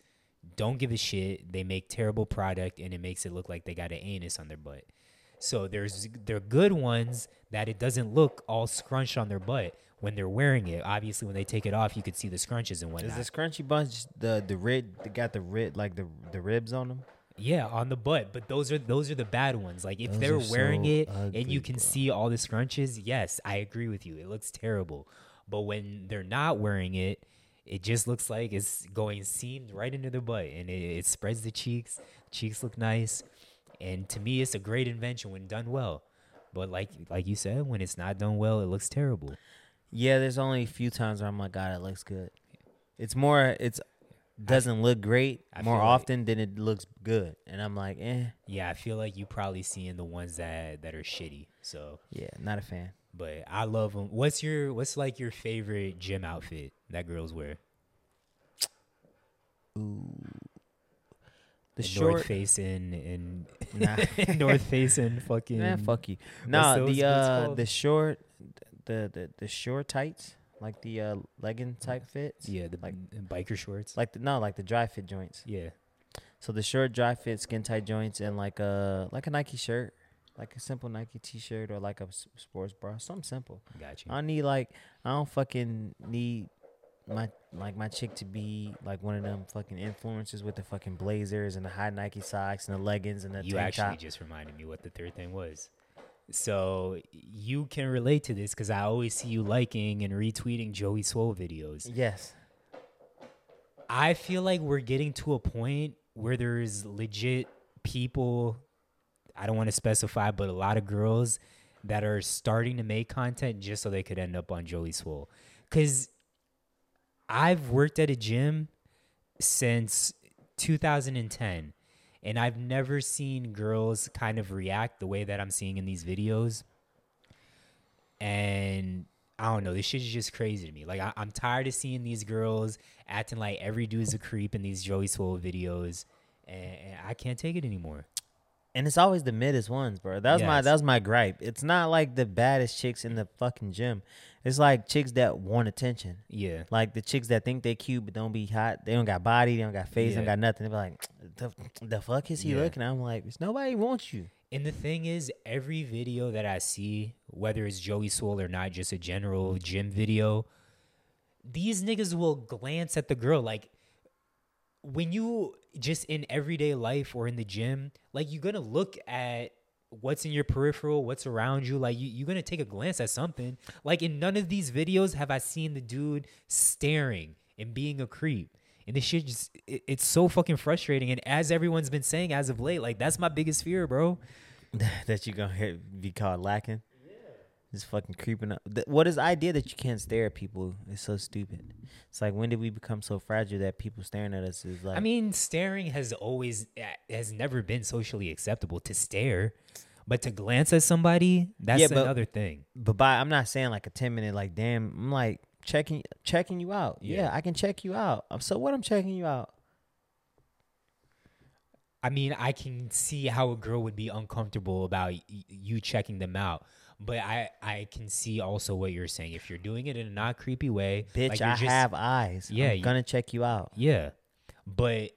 don't give a shit. They make terrible product and it makes it look like they got an anus on their butt. So there's they're good ones that it doesn't look all scrunched on their butt when they're wearing it. Obviously, when they take it off, you could see the scrunches and Is whatnot. the scrunchy bunch the the rib? They got the rib like the the ribs on them. Yeah, on the butt. But those are those are the bad ones. Like if Those they're wearing so it and you can bro. see all the scrunches, yes, I agree with you. It looks terrible. But when they're not wearing it, it just looks like it's going seamed right into the butt and it, it spreads the cheeks. Cheeks look nice. And to me it's a great invention when done well. But like like you said, when it's not done well, it looks terrible. Yeah, there's only a few times where I'm like, God, it looks good. It's more, it's doesn't look great I more feel like- often than it looks good, and I'm like, eh, Yeah, I feel like you probably seeing the ones that that are shitty. So yeah, not a fan. But I love them. What's your what's like your favorite gym outfit that girls wear? Ooh. The And short, North Face and and Nah. North Face and fucking man, fuck you. Nah, the uh, the short, the the the short tights, like the uh legging type fits. yeah the like biker shorts. like the no, like the dry fit joints. yeah, So the short dry fit skin tight joints and like a like a Nike shirt, like a simple Nike t-shirt or like a sports bra, something simple. got you. I need like I don't fucking need my like my chick to be like one of them fucking influencers with the fucking blazers and the high Nike socks and the leggings and the top. you actually top. just reminded me what the third thing was. So you can relate to this because I always see you liking and retweeting Joey Swoll videos. Yes. I feel like we're getting to a point where there's legit people, I don't want to specify, but a lot of girls that are starting to make content just so they could end up on Joey Swoll. Because I've worked at a gym since 2010, and I've never seen girls kind of react the way that I'm seeing in these videos. And I don't know, this shit is just crazy to me. Like I, I'm tired of seeing these girls acting like every dude's a creep in these Joey Swoll videos, and, and I can't take it anymore. And it's always the middest ones, bro. That was my Yes. that was my gripe. It's not like the baddest chicks in the fucking gym. It's like chicks that want attention. Yeah, Like the chicks that think they cute but don't be hot. They don't got body. They don't got face. They don't got nothing. They be like, the, the fuck is he Yeah. looking? I'm like, nobody wants you. and the thing is, every video that I see, whether it's Joey Swoll or not, just a general gym video, these niggas will glance at the girl like when you just in everyday life or in the gym, like you're gonna look at what's in your peripheral, what's around you. Like you, you're gonna take a glance at something. Like in none of these videos have I seen the dude staring and being a creep. And this shit just it, it's so fucking frustrating. And as everyone's been saying as of late, like that's my biggest fear, bro. that you're gonna be called lacking. Just fucking creeping up. What is the idea that you can't stare at people? It's so stupid. It's like when did we become so fragile that people staring at us is like? I mean, staring has always has never been socially acceptable to stare, but to glance at somebody, that's Yeah, but- another thing. but by I'm not saying like a ten minute like damn. I'm like checking checking you out. Yeah, Yeah. I can check you out. Um, So what? I'm checking you out. I mean, I can see how a girl would be uncomfortable about y- you checking them out. But I, I can see also what you're saying. If you're doing it in a not creepy way, Bitch, like I just- have eyes. Yeah, I'm you- gonna check you out. Yeah, but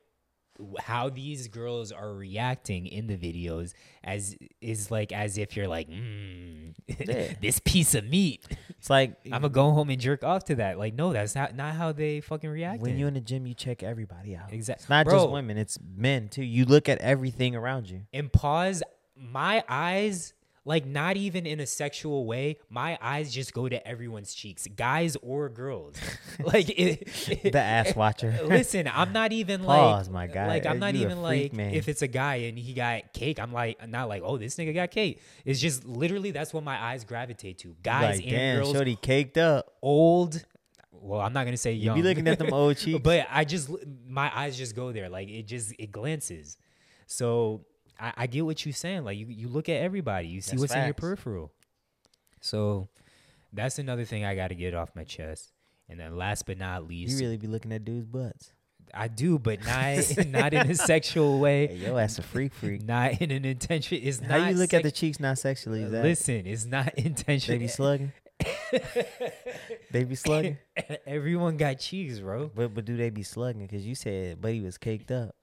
how these girls are reacting in the videos as is like as if you're like mm, Yeah. this piece of meat It's like i'm gonna go home and jerk off to that like no that's not not how they fucking react when you're in the gym, you check everybody out. exactly It's not Bro. just women; it's men too. You look at everything around you. and pause my eyes like not even in a sexual way my eyes just go to everyone's cheeks guys or girls like it, The ass watcher. listen i'm not even Pause, like my guy. like i'm not a even freak, like man. if it's a guy and he got cake i'm like not like oh this nigga got cake it's just literally that's what my eyes gravitate to guys like, and damn, girls shorty caked up. old well i'm not gonna say You young be looking at them old cheeks. but I just my eyes just go there. Like it just it glances. So I, I get what you're saying. Like you, you look at everybody, you see That's what's in your peripheral. So that's another thing I got to get off my chest. And then last but not least, you really be looking at dudes' butts. I do, but not not in a sexual Hey, way. yo, that's a freak freak. Not in an intention. It's How not. you look at the cheeks not sexually? Is that Listen, it's not intentional. they be slugging? they be slugging? Everyone got cheeks, bro. But but do they be slugging? Because you said buddy was caked up.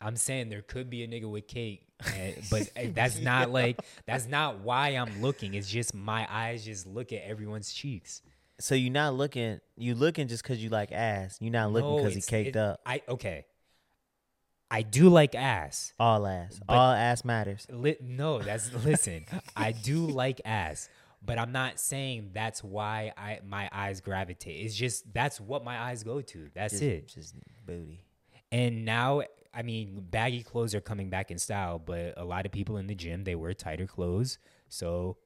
I'm saying there could be a nigga with cake, but eh, that's not like that's not why I'm looking. It's just my eyes just look at everyone's cheeks. So you're not looking. You looking just because you like ass. You're not looking because he caked it- up. I okay. I do like ass. All ass. All ass matters. Li- no, that's listen. I do like ass, but I'm not saying that's why I my eyes gravitate. It's just that's what my eyes go to. That's Just, it. Just booty. And now, I mean, baggy clothes are coming back in style, but a lot of people in the gym they wear tighter clothes. So,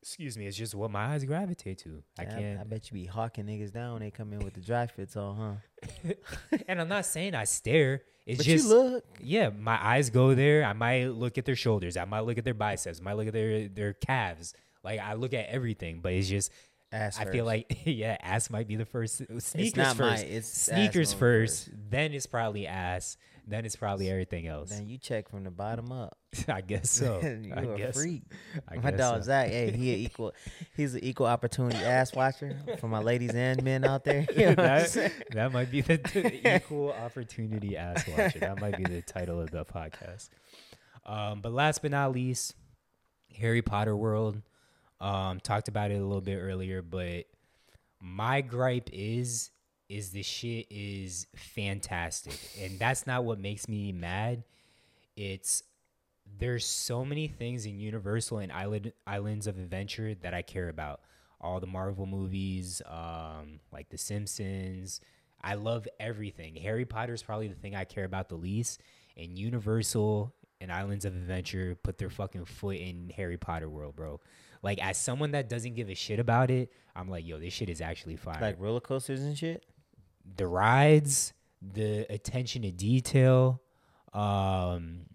excuse me, it's just what my eyes gravitate to. I Yeah, can't. I, bet you be hawking niggas down when they come in with the dry fits on, huh? and I'm not saying I stare. It's But just you look. yeah, my eyes go there. I might look at their shoulders. I might look at their biceps. I might look at their their calves. Like I look at everything, but it's just Ass I feel like yeah, ass might be the first. Sneakers not my- first. it's sneakers going first, Then it's probably ass. Then it's probably everything else. Then you check from the bottom up. I guess so. you I a guess. freak. I my guess dog so. Zach, hey, he an equal. He's an equal opportunity ass watcher for my ladies and men out there. You know what I'm saying? that, that might be the, the equal opportunity ass watcher. That might be the title of the podcast. Um, but last but not least, Harry Potter World. Um, talked about it a little bit earlier, but my gripe is is the shit is fantastic, and that's not what makes me mad. It's there's so many things in Universal and Island Islands of Adventure that I care about. All the Marvel movies, um, like The Simpsons. I love everything. Harry Potter is probably the thing I care about the least. And Universal and Islands of Adventure put their fucking foot in Harry Potter world, bro. Like as someone that doesn't give a shit about it, I'm like, yo, this shit is actually fire Like roller coasters and shit. the rides, the attention to detail, um,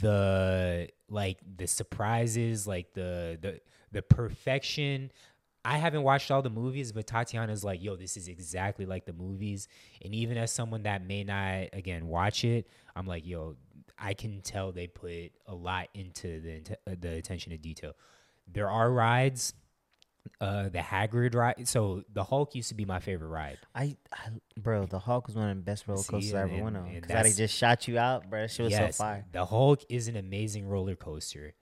the like the surprises, like the the the perfection. I haven't watched all the movies, but Tatiana's like, yo, this is exactly like the movies. And even as someone that may not again watch it, I'm like, yo, I can tell they put a lot into the the attention to detail. There are rides, uh, the Hagrid ride. So the Hulk used to be my favorite ride. I, I, bro, the Hulk was one of the best roller See, coasters I ever and- went on. Because I just shot you out, bro. Shit was so fire. The Hulk is an amazing roller coaster.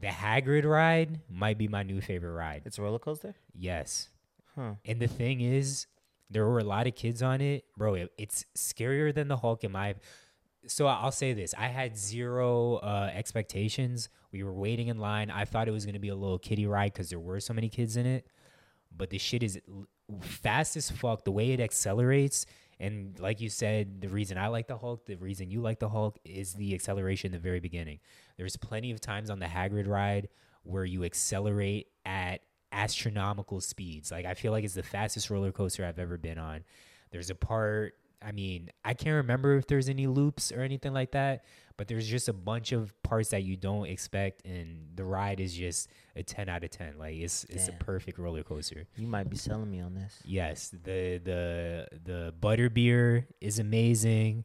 The Hagrid ride might be my new favorite ride. It's a roller coaster. Yes. Huh. And the thing is, there were a lot of kids on it. Bro, it, it's scarier than the Hulk in my so I'll say this. I had zero uh, expectations. We were waiting in line. I thought it was going to be a little kiddie ride because there were so many kids in it. But the shit is fast as fuck. The way it accelerates. And like you said, the reason I like the Hulk, the reason you like the Hulk is the acceleration in the very beginning. There's plenty of times on the Hagrid ride where you accelerate at astronomical speeds. Like I feel like it's the fastest roller coaster I've ever been on. There's a part, I mean, I can't remember if there's any loops or anything like that, but there's just a bunch of parts that you don't expect and the ride is just a 10 out of 10. Like it's it's a perfect roller coaster. You might be selling me on this. Yes, the the the butterbeer is amazing.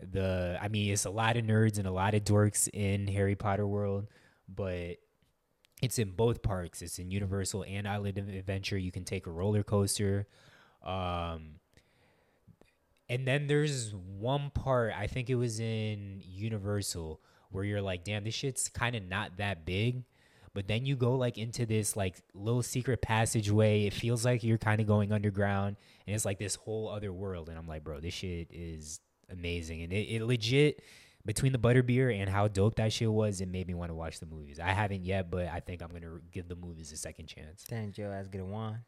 The I mean, it's a lot of nerds and a lot of dorks in Harry Potter world, but it's in both parks. It's in Universal and Island of Adventure. You can take a roller coaster. Um, And then there's one part, I think it was in Universal, where you're like, damn, this shit's kind of not that big. But then you go like into this like little secret passageway. It feels like you're kind of going underground, and it's like this whole other world. And I'm like, bro, this shit is amazing. And it, it legit between the butterbeer and how dope that shit was, it made me want to watch the movies. I haven't yet, but I think I'm gonna give the movies a second chance. Damn, Joe ass get wand.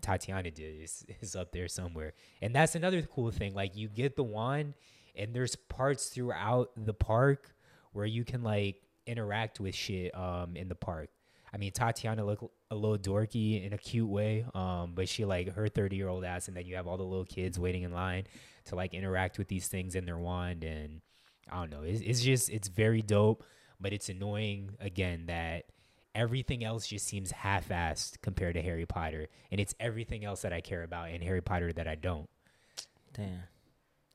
Tatiana did is, is up there somewhere. And that's another cool thing. Like you get the wand and there's parts throughout the park where you can like interact with shit um in the park. I mean Tatiana look a little dorky in a cute way. Um but she like her 30 year old ass and then you have all the little kids waiting in line to like interact with these things in their wand and I don't know. It's, it's just it's very dope, but it's annoying again that everything else just seems half-assed compared to Harry Potter, and it's everything else that I care about in Harry Potter that I don't. Damn.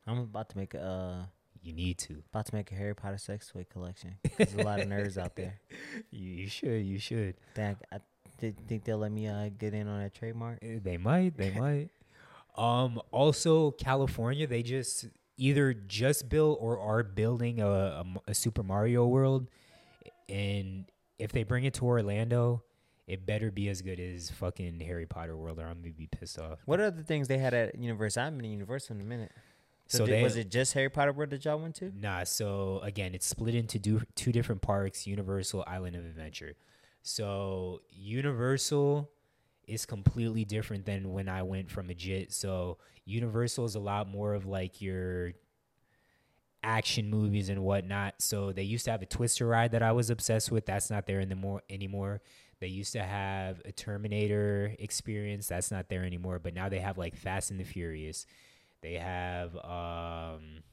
I'm about to make a uh, You need to. about to make a Harry Potter sex toy collection. There's a lot of nerds out there. You, you should. You should. I th- think they'll let me uh, get in on that trademark. Eh, They might. They might. Um. Also, California, they just either just built or are building a Super Mario World, and if they bring it to Orlando, it better be as good as fucking Harry Potter World, or I'm gonna be pissed off. What other things they had at Universal? I haven't been to Universal in a minute. So, So did- they- was it just Harry Potter World that y'all went to? Nah, so again, it's split into do, two different parks Universal Island of Adventure. So, Universal is completely different than when I went from a JIT. So, Universal is a lot more of like your action movies and whatnot. So, they used to have a Twister ride that I was obsessed with. That's not there in the more anymore. They used to have a Terminator experience. That's not there anymore. But now they have like Fast and the Furious. They have um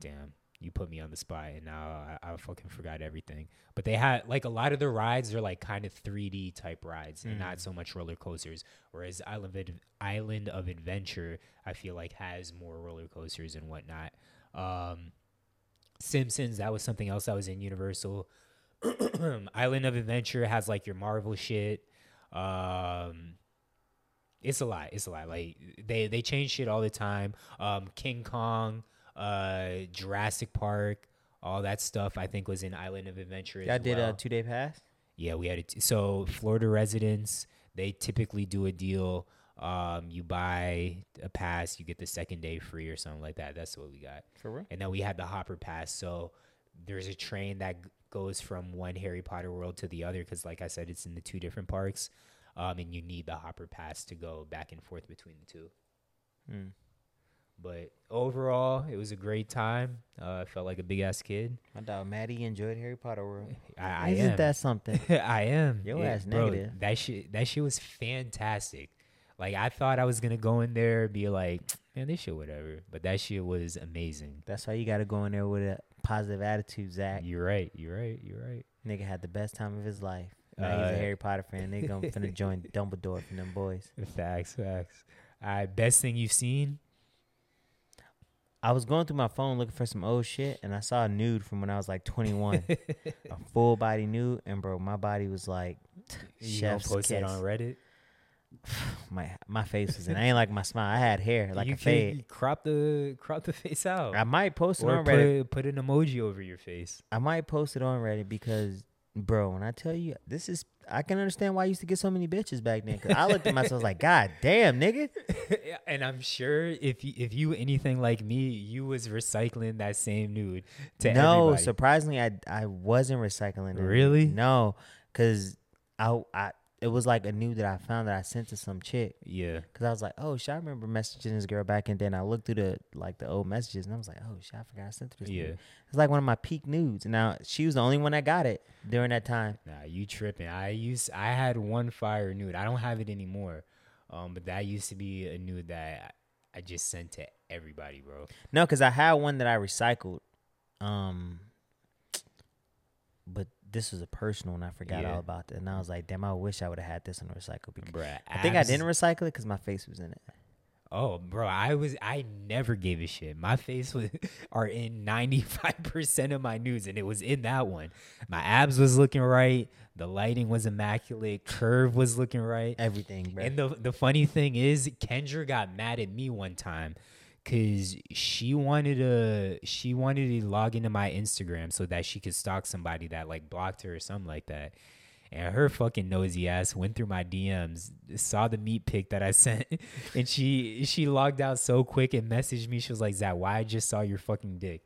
damn you put me on the spot and now I, I fucking forgot everything but they had like a lot of the rides are like kind of 3d type rides and not so much roller coasters whereas island of, island of adventure i feel like has more roller coasters and whatnot um simpsons that was something else that was in universal island of adventure has like your marvel shit um it's a lot. It's a lot. Like they they change shit all the time. Um, King Kong, uh, Jurassic Park, all that stuff. I think was in Island of Adventure. Y'all as did well. a two day pass? Yeah, we had it. So Florida residents, they typically do a deal. Um, you buy a pass, you get the second day free or something like that. That's what we got. For real? And then we had the Hopper Pass. So there's a train that g- goes from one Harry Potter world to the other because, like I said, it's in the two different parks. Um, and you need the Hopper Pass to go back and forth between the two. Hmm. But overall, it was a great time. Uh, I felt like a big ass kid. My dog Maddie enjoyed Harry Potter World. I, I Isn't am. that something? I am. Your Yeah, ass bro, negative. That shit. That shit was fantastic. Like I thought I was gonna go in there and be like, man, this shit whatever. But that shit was amazing. That's why you got to go in there with a positive attitude, Zach. You're right. You're right. You're right. Nigga had the best time of his life. Now he's Uh, a Harry Potter fan. They gonna finna join Dumbledore from them boys. Facts. Facts. All right. Best thing you've seen? I was going through my phone looking for some old shit, and I saw a nude from when I was like 21, a full body nude, and bro, my body was like You chef's post kiss. it on Reddit? My my face was in. I ain't like my smile. I had hair like you a fade. crop the crop the face out. I might post it or on Reddit. put, put an emoji over your face. I might post it on Reddit because, bro, when I tell you this is, I can understand why I used to get so many bitches back then. Cause I looked at myself like, God damn, nigga. And I'm sure if you, if you anything like me, you was recycling that same nude to no, everybody. surprisingly, I I wasn't recycling it. Really? No, cause I I it was like a nude that I found that I sent to some chick. yeah, Cause I was like, oh shit, I remember messaging this girl back, and then I looked through the like the old messages, and I was like, oh shit, I forgot I sent this. yeah. It's like one of my peak nudes. Now she was the only one that got it during that time. Nah, you tripping. I used I had one fire nude. I don't have it anymore. Um, but that used to be a nude that I just sent to everybody, bro. No, because I had one that I recycled. Um, but this was a personal one. I forgot Yeah. all about that. And I was like, damn, I wish I would have had this on recycle because Bruh, I think I didn't recycle it because my face was in it. Oh, bro, I was I never gave a shit. My face was are in 95% of my news and it was in that one. My abs was looking right, the lighting was immaculate, curve was looking right. Everything, bro. And the the funny thing is Kendra got mad at me one time cuz she wanted to she wanted to log into my Instagram so that she could stalk somebody that like blocked her or something like that. And her fucking nosy ass went through my DMs, saw the meat pic that I sent, and she she logged out so quick and messaged me. She was like, "Zach, why I just saw your fucking dick?"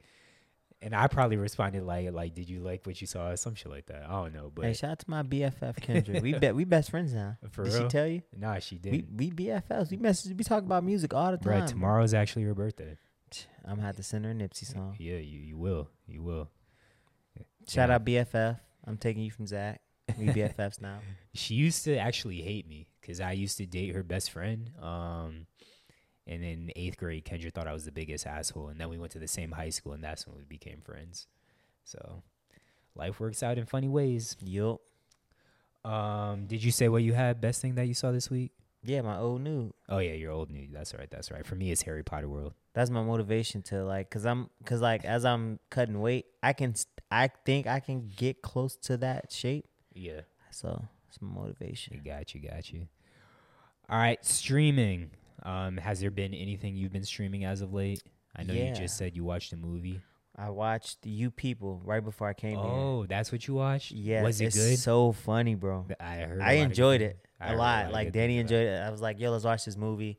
And I probably responded like, "Like, did you like what you saw?" or Some shit like that. I don't know, but hey, shout out to my BFF Kendra. we bet we best friends now. For Did real? she tell you? nah, she We did. we BFFs. We message. We talk about music all the time. Right, tomorrow's actually her birthday. I'm gonna have to send her a Nipsey song. Yeah, you you will, you will. Shout Yeah. out BFF. I'm taking you from Zach. We BFFs now. she used to actually hate me because I used to date her best friend. Um, and in eighth grade, Kendra thought I was the biggest asshole, and then we went to the same high school, and that's when we became friends. So, life works out in funny ways. Yup. Um, did you say what you had? Best thing that you saw this week? Yeah, my old nude. Oh yeah, your old news. That's right. That's right. For me, it's Harry Potter World. That's my motivation to like, cause I'm, cause like as I'm cutting weight, I can, st- I think I can get close to that shape. Yeah, So it's my motivation. got you, got you. All right, streaming. Um, has there been anything you've been streaming as of late? I know you just said you watched a movie. I watched You People right before I came here. Oh, that's what you watched? Yeah, Was it it's good? so funny, bro. I heard. I enjoyed it I a lot. Like Danny enjoyed it. I was like, yo, let's watch this movie.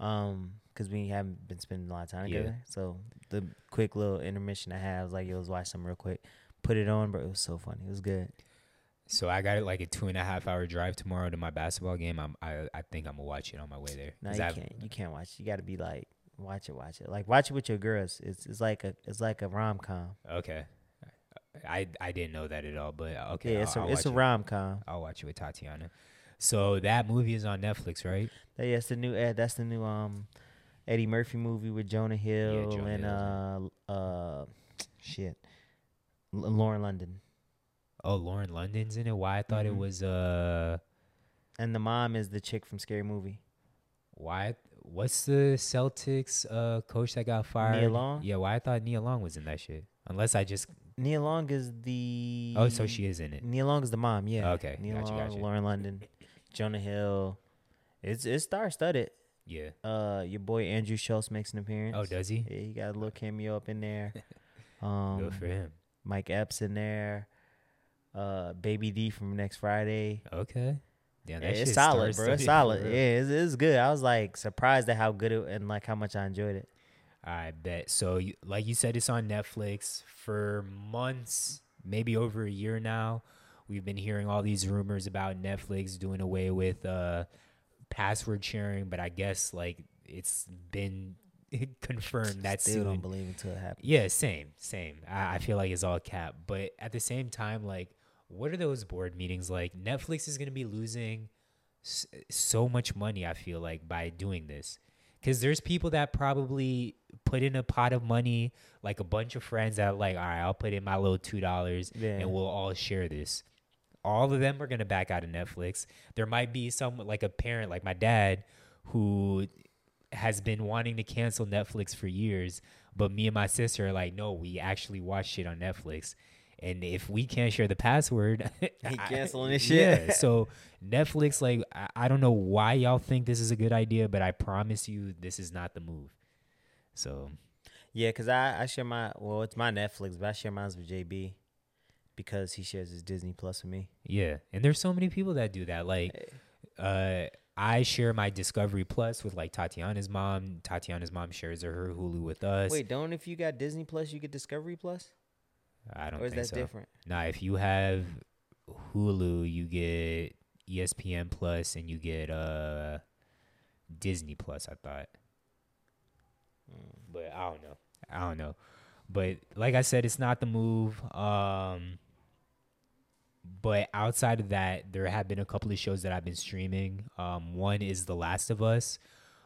Um, cause we haven't been spending a lot of time Yeah. together. So the quick little intermission I had, I was like, yo, let's watch something real quick. Put it on, bro. It was so funny. It was good. So I got it like a two and a half hour drive tomorrow to my basketball game. I'm, I I think I'm gonna watch it on my way there. No, you I've- can't. You can't watch. You got to be like, watch it, watch it. Like watch it with your girls. It's it's like a it's like a rom com. Okay. I I didn't know that at all, but uh, okay. yeah, I'll, it's a I'll it's a rom com. I'll watch it with Tatiana. So that movie is on Netflix, right? Yeah, it's the new Ed. That's the new um Eddie Murphy movie with Jonah Hill Jonah and Hill's uh uh shit L- Lauren London Oh, Lauren London's in it. Why I thought Mhm. it was uh and the mom is the chick from Scary Movie. why what's the Celtics uh coach that got fired? Long? Yeah, why I thought Nia Long was in that shit. Unless I just Nia Long is the Oh, so she is in it. Nia Long is the mom. Yeah. Okay, Nia gotcha, Long, gotcha. Lauren London, Jonah Hill. It's it's star studded. Yeah. Uh, your boy Andrew Schulz makes an appearance. Oh, does he? Yeah, he got a little cameo up in there. Um, Good for him. Mike Epps in there. Uh, Baby D from next Friday. Okay. Yeah, that it's solid, bro. It's solid. Yeah, it's, it's good. I was like surprised at how good it and like how much I enjoyed it. I bet. So, you, like you said, it's on Netflix for months, maybe over a year now. We've been hearing all these rumors about Netflix doing away with uh, password sharing, but I guess like it's been confirmed that Still soon. don't believe until it happens. Yeah, same, same. I, I feel like it's all cap, but at the same time, like, what are those board meetings like? Netflix is gonna be losing so much money. I feel like by doing this, because there's people that probably put in a pot of money, like a bunch of friends that are like, all right, I'll put in my little two dollars, Yeah. and we'll all share this. All of them are gonna back out of Netflix. There might be some like a parent, like my dad, who has been wanting to cancel Netflix for years, but me and my sister are like, no, we actually watch shit on Netflix. And if we can't share the password, He I- canceling this shit. Yeah. So Netflix, like, I, I don't know why y'all think this is a good idea, but I promise you, this is not the move. So Yeah, cause I I share my well, it's my Netflix, but I share mine with JB because he shares his Disney Plus with me. yeah, and there's so many people that do that. Like, uh, I share my Discovery Plus with like Tatiana's mom. Tatiana's mom shares her Hulu with us. Wait, don't if you got Disney Plus, you get Discovery Plus, I don't or is think that so. different? Nah, if you have Hulu, you get ESPN Plus and you get uh Disney Plus. I thought, but I don't know. I don't know. But like I said, it's not the move. Um, but outside of that, there have been a couple of shows that I've been streaming. Um, one is The Last of Us,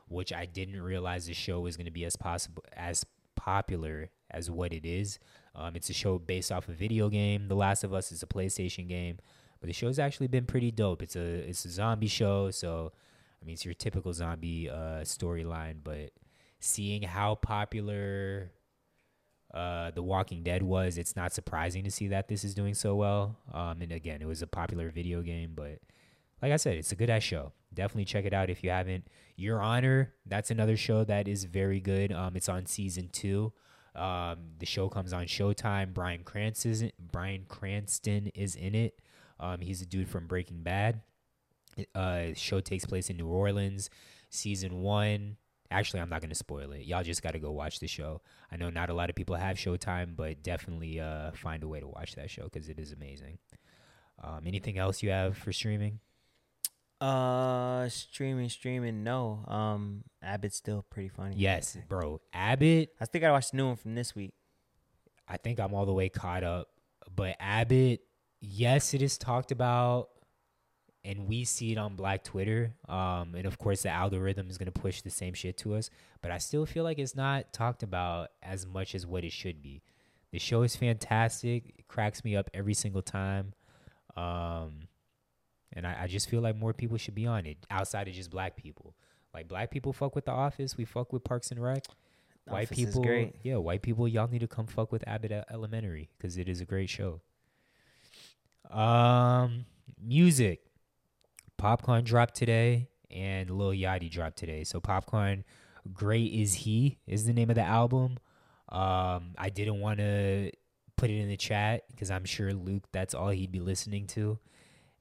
which I didn't realize the show was going to be as possible as popular as what it is. Um, it's a show based off a video game. The Last of Us is a PlayStation game, but the show's actually been pretty dope. It's a it's a zombie show, so I mean, it's your typical zombie uh, storyline, but seeing how popular uh, The Walking Dead was, it's not surprising to see that this is doing so well. Um, and again, it was a popular video game, but like I said, it's a good ass show. Definitely check it out if you haven't. Your Honor, that's another show that is very good. Um, it's on season two. Um, the show comes on Showtime. Bryan Cranston is in, Bryan Cranston is in it. Um, he's a dude from Breaking Bad. Uh, show takes place in New Orleans. Season one. Actually, I'm not gonna spoil it. Y'all just gotta go watch the show. I know not a lot of people have Showtime, but definitely uh, find a way to watch that show because it is amazing. Um, anything else you have for streaming? Uh, streaming, streaming. No. Um, Abbott's still pretty funny. Yes, bro. Abbott. I think I watched the new one from this week. I think I'm all the way caught up. But Abbott, yes, it is talked about, and we see it on Black Twitter. Um, and of course, the algorithm is gonna push the same shit to us. But I still feel like it's not talked about as much as what it should be. The show is fantastic. It cracks me up every single time. Um, and I, I just feel like more people should be on it outside of just black people. Like black people fuck with The Office, we fuck with Parks and Rec. White Office people, great. yeah, white people, y'all need to come fuck with Abbott Elementary because it is a great show. Um, music, Popcaan dropped today, and Lil Yachty dropped today. So Popcaan, Great is He is the name of the album. Um, I didn't want to put it in the chat because I'm sure Luke, that's all he'd be listening to.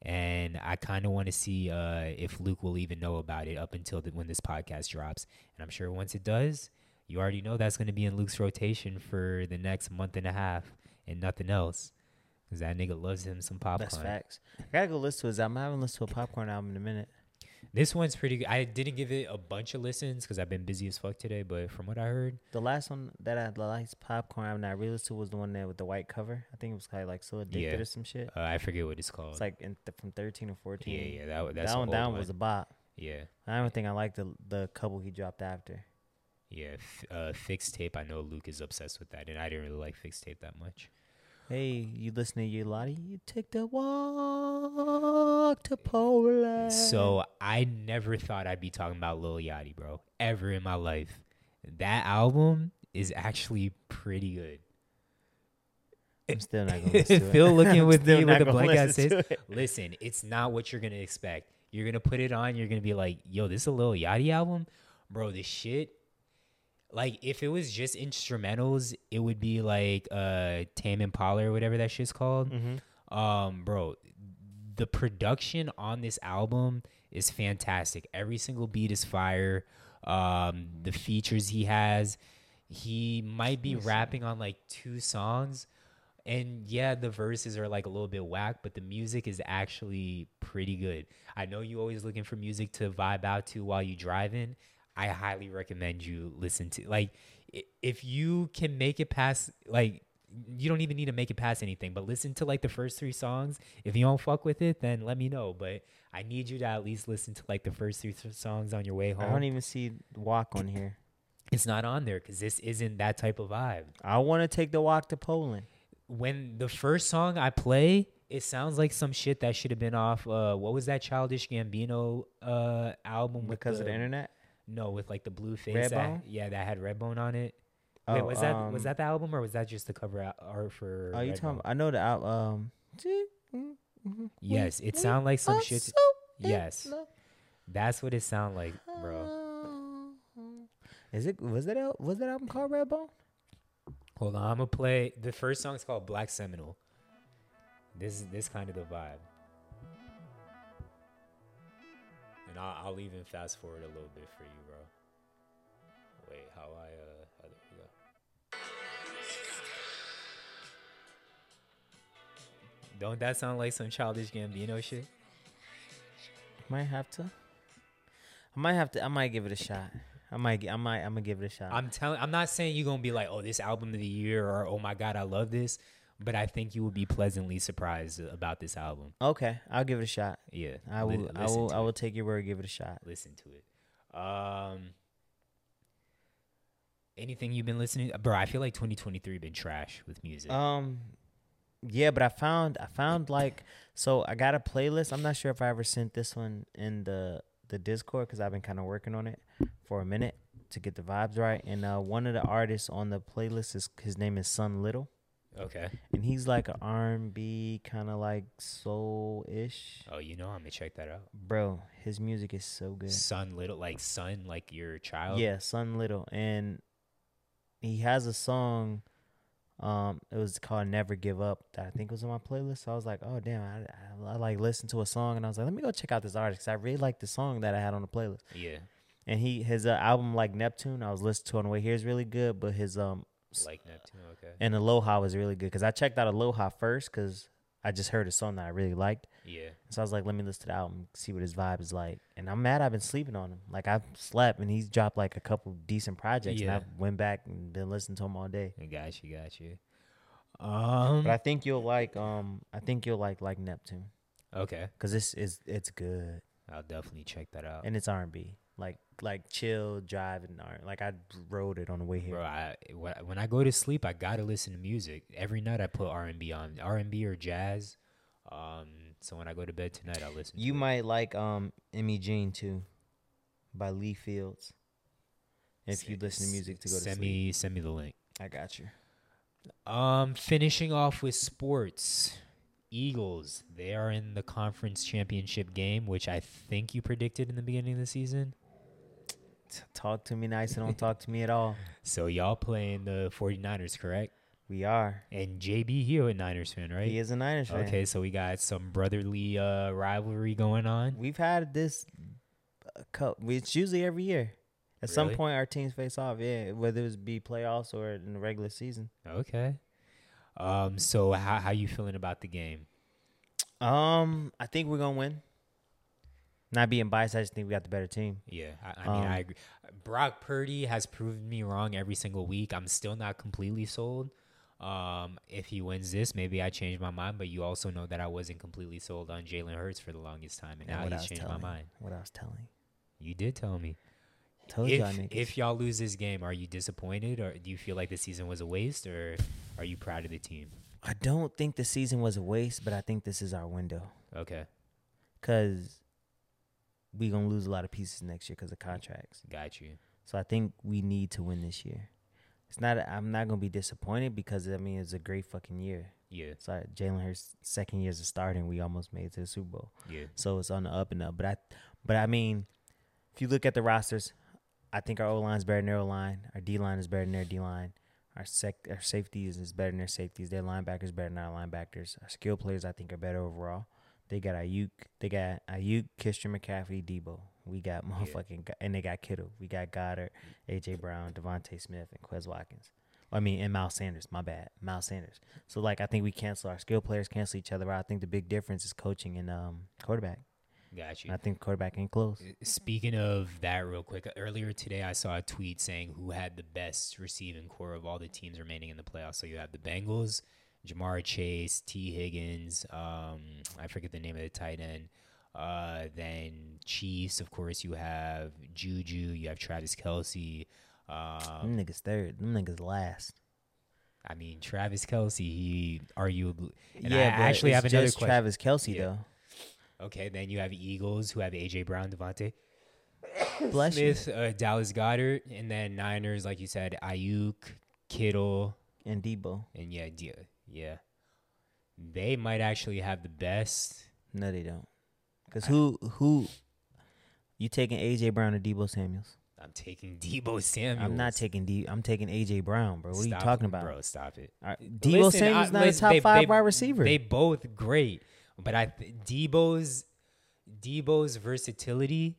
And I kind of want to see uh, if Luke will even know about it up until the, when this podcast drops. And I'm sure once it does, you already know that's going to be in Luke's rotation for the next month and a half and nothing else. Because that nigga loves him some Popcaan. That's facts. I gotta go listen to his album. I haven't listened to a Popcaan album in a minute. This one's pretty good. I didn't give it a bunch of listens because I've been busy as fuck today. But from what I heard, The last one that I liked Popcaan album that I really to was the one that with the white cover. I think it was kind of like so addicted Yeah. or some shit. uh, I forget what it's called. It's like in th- from thirteen or fourteen. yeah, yeah, that that's that one. old That one was a bop. yeah, I don't think I liked the the couple he dropped after. yeah. F- uh, Fixtape. I know Luke is obsessed with that, and I didn't really like Fixtape that much. Hey, you listen to you, Lottie? You take the walk to Poland. So I never thought I'd be talking about Lil Yachty, bro, ever in my life. That album is actually pretty good. I'm still not gonna listen to it. Phil looking with me with a blank ass face. Listen, it's not what you're gonna expect. You're gonna put it on. You're gonna be like, "Yo, this is a Lil Yachty album, bro." This shit, like, if it was just instrumentals, it would be like uh Tame Impala or whatever that shit's called. Mm-hmm. Um, bro, the production on this album is fantastic. Every single beat is fire. Um, the features he has, he might be rapping on like two songs. And yeah, the verses are like a little bit whack, but the music is actually pretty good. I know you always looking for music to vibe out to while you driving. I highly recommend you listen to like if you can make it past like you don't even need to make it past anything, but listen to like the first three songs. If you don't fuck with it, then let me know. But I need you to at least listen to like the first three th- songs on your way home. I don't even see walk on here. it's not on there because this isn't that type of vibe. I want to take the walk to Poland. When the first song I play, it sounds like some shit that should have been off. Uh, what was that Childish Gambino uh album with Because of the internet. No, with like the blue face. that- yeah, that had Redbone on it. Wait, Oh, was that um, was that the album or was that just the cover art for? Oh, you talking? I know the album. Um. Yes, it sound like some shit. Yes, that's what it sound like, bro. Is it? Was that? al- Was that album called Redbone? Hold on, I'm gonna play. The first song is called Black Seminole. This is this kind of the vibe, and I'll, I'll even fast forward a little bit for you, bro. Wait, how I uh, how, there we go. Don't that sound like some childish Gambino shit? Might have to. I might have to. I might give it a shot. I might. I might. I'm gonna give it a shot. I'm telling. I'm not saying you're gonna be like, oh, this album of the year, or oh my god, I love this. But I think you will be pleasantly surprised about this album. okay, I'll give it a shot. Yeah, I will. I will. I it. will take your word. Give it a shot. listen to it. Um, anything you've been listening, bro? I feel like 2023 been trash with music. Um, yeah, but I found. I found like. So I got a playlist. I'm not sure if I ever sent this one in the the Discord because I've been kind of working on it for a minute to get the vibes right. And uh, one of the artists on the playlist is his name is Son Little, Okay. and he's like an R&B kind of like soul ish. Oh, you know I'm gonna check that out. Bro, his music is so good. Son little like son like your child. Yeah, Son Little, and he has a song. Um, it was called "Never Give Up" that I think was on my playlist. So I was like, "Oh damn!" I, I, I like listened to a song, and I was like, "Let me go check out this artist." Cause I really like the song that I had on the playlist. Yeah. And he his uh, album like Neptune, I was listening to on the way here is really good, but his um Like Neptune. Okay. and Aloha was really good because I checked out Aloha first because I just heard a song that I really liked. Yeah. So I was like, let me listen to the album, see what his vibe is like. And I'm mad I've been sleeping on him. Like I've slept and he's dropped like a couple decent projects. Yeah. And I went back and been listening to him all day. I got you. Got you. Um. But I think you'll like um I think you'll like like Neptune okay. because this is it's good I'll definitely check that out. and it's R&B like like chill driving and R like I rode it on the way here. Bro, I when I- go to sleep, I gotta listen to music every night. I put R and B on, R and B or jazz. Um, so when I go to bed tonight, I'll listen. You to it. might like um Emma Jean too by Lee Fields. If S- you listen to music to go to send sleep, me send me the link. I got you. Um, finishing off with sports. Eagles, they are in the conference championship game, which I think you predicted in the beginning of the season. Talk to me nice and don't talk to me at all. So y'all playing the 49ers, correct? We are. And JB here a Niners fan, right? He is a Niners fan. Okay, so we got some brotherly uh, rivalry going on. We've had this. uh, co- It's usually every year. At some point, our teams face off. Yeah, whether it be playoffs or in the regular season. Okay. Um. So how how you feeling about the game? Um, I think we're gonna win. Not being biased, I just think we got the better team. Yeah, I, I mean, Um, I agree. Brock Purdy has proven me wrong every single week. I'm still not completely sold. Um, if he wins this, maybe I change my mind. But you also know that I wasn't completely sold on Jalen Hurts for the longest time, and And now he's changed my mind. What I was telling. You did tell me. Told if y'all niggas. if y'all lose this game, are you disappointed, or do you feel like the season was a waste, or are you proud of the team? I don't think the season was a waste, but I think this is our window Okay, because we gonna lose a lot of pieces next year because of contracts. got you. So I think we need to win this year. It's not. I'm not gonna be disappointed because I mean it's a great fucking year. Yeah, Sorry, Jalen Hurts second year as a starter, and we almost made it to the Super Bowl. yeah, So it's on the up and up. But I, but I mean, if you look at the rosters, I think our O line is better than their O line. Our D line is better than their D line. Our sec, our safeties is better than their safeties. Their linebackers better than our linebackers. Our skill players, I think, are better overall. They got Aiyuk. They got Aiyuk, Christian McCaffrey, Deebo. We got motherfucking, and they got Kittle. We got Goedert, AJ Brown, DeVonta Smith, and Quez Watkins. I mean, and Miles Sanders. My bad, Miles Sanders. So like, I think we cancel our skill players, cancel each other. I think the big difference is coaching and um quarterback. got you. I think quarterback ain't close. Speaking of that, real quick, earlier today I saw a tweet saying who had the best receiving core of all the teams remaining in the playoffs. So you have the Bengals, Ja'Marr Chase, Tee Higgins, um, I forget the name of the tight end. Uh, then Chiefs, of course, you have Juju, you have Travis Kelce. Um, Them niggas third. Them niggas last. I mean, Travis Kelce, he arguably. And yeah, I actually have another question. Travis Kelce Yeah. Okay, then you have Eagles, who have AJ Brown, DeVonta. though. Bless. Smith, uh, Dallas Goedert, and then Niners, like you said, Aiyuk, Kittle, And Deebo. and yeah, D- yeah, they might actually have the best. No, they don't. Cause who who you taking AJ Brown or Deebo Samuels? I'm taking Deebo Samuel. I'm not taking D. I'm taking AJ Brown, bro. What are you talking about? bro? Stop it. All right, Deebo Listen, Samuels I- not listen, a top they- five they- wide receiver. They both great, but I Deebo's Deebo's versatility.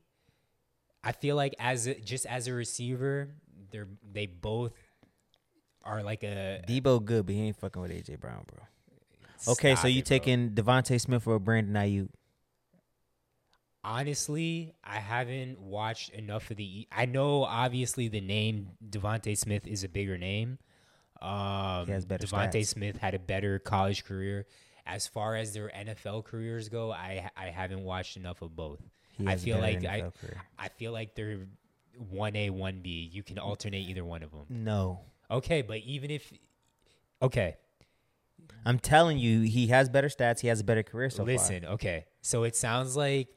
I feel like as a, just as a receiver, they're they both are like a Deebo good, but he ain't fucking with AJ Brown, bro. Okay, so you it, taking DeVonta Smith or Brandon Aiyuk? Honestly, I haven't watched enough of the. I know obviously the name DeVonta Smith is a bigger name. Um, He has better DeVonta. Smith had a better college career. As far as their NFL careers go, I I haven't watched enough of both. I feel like I, career. I feel like they're one A one B. You can alternate either one of them. No, Okay, but even if okay, I'm telling you, he has better stats. He has a better career so listen. Okay, so it sounds like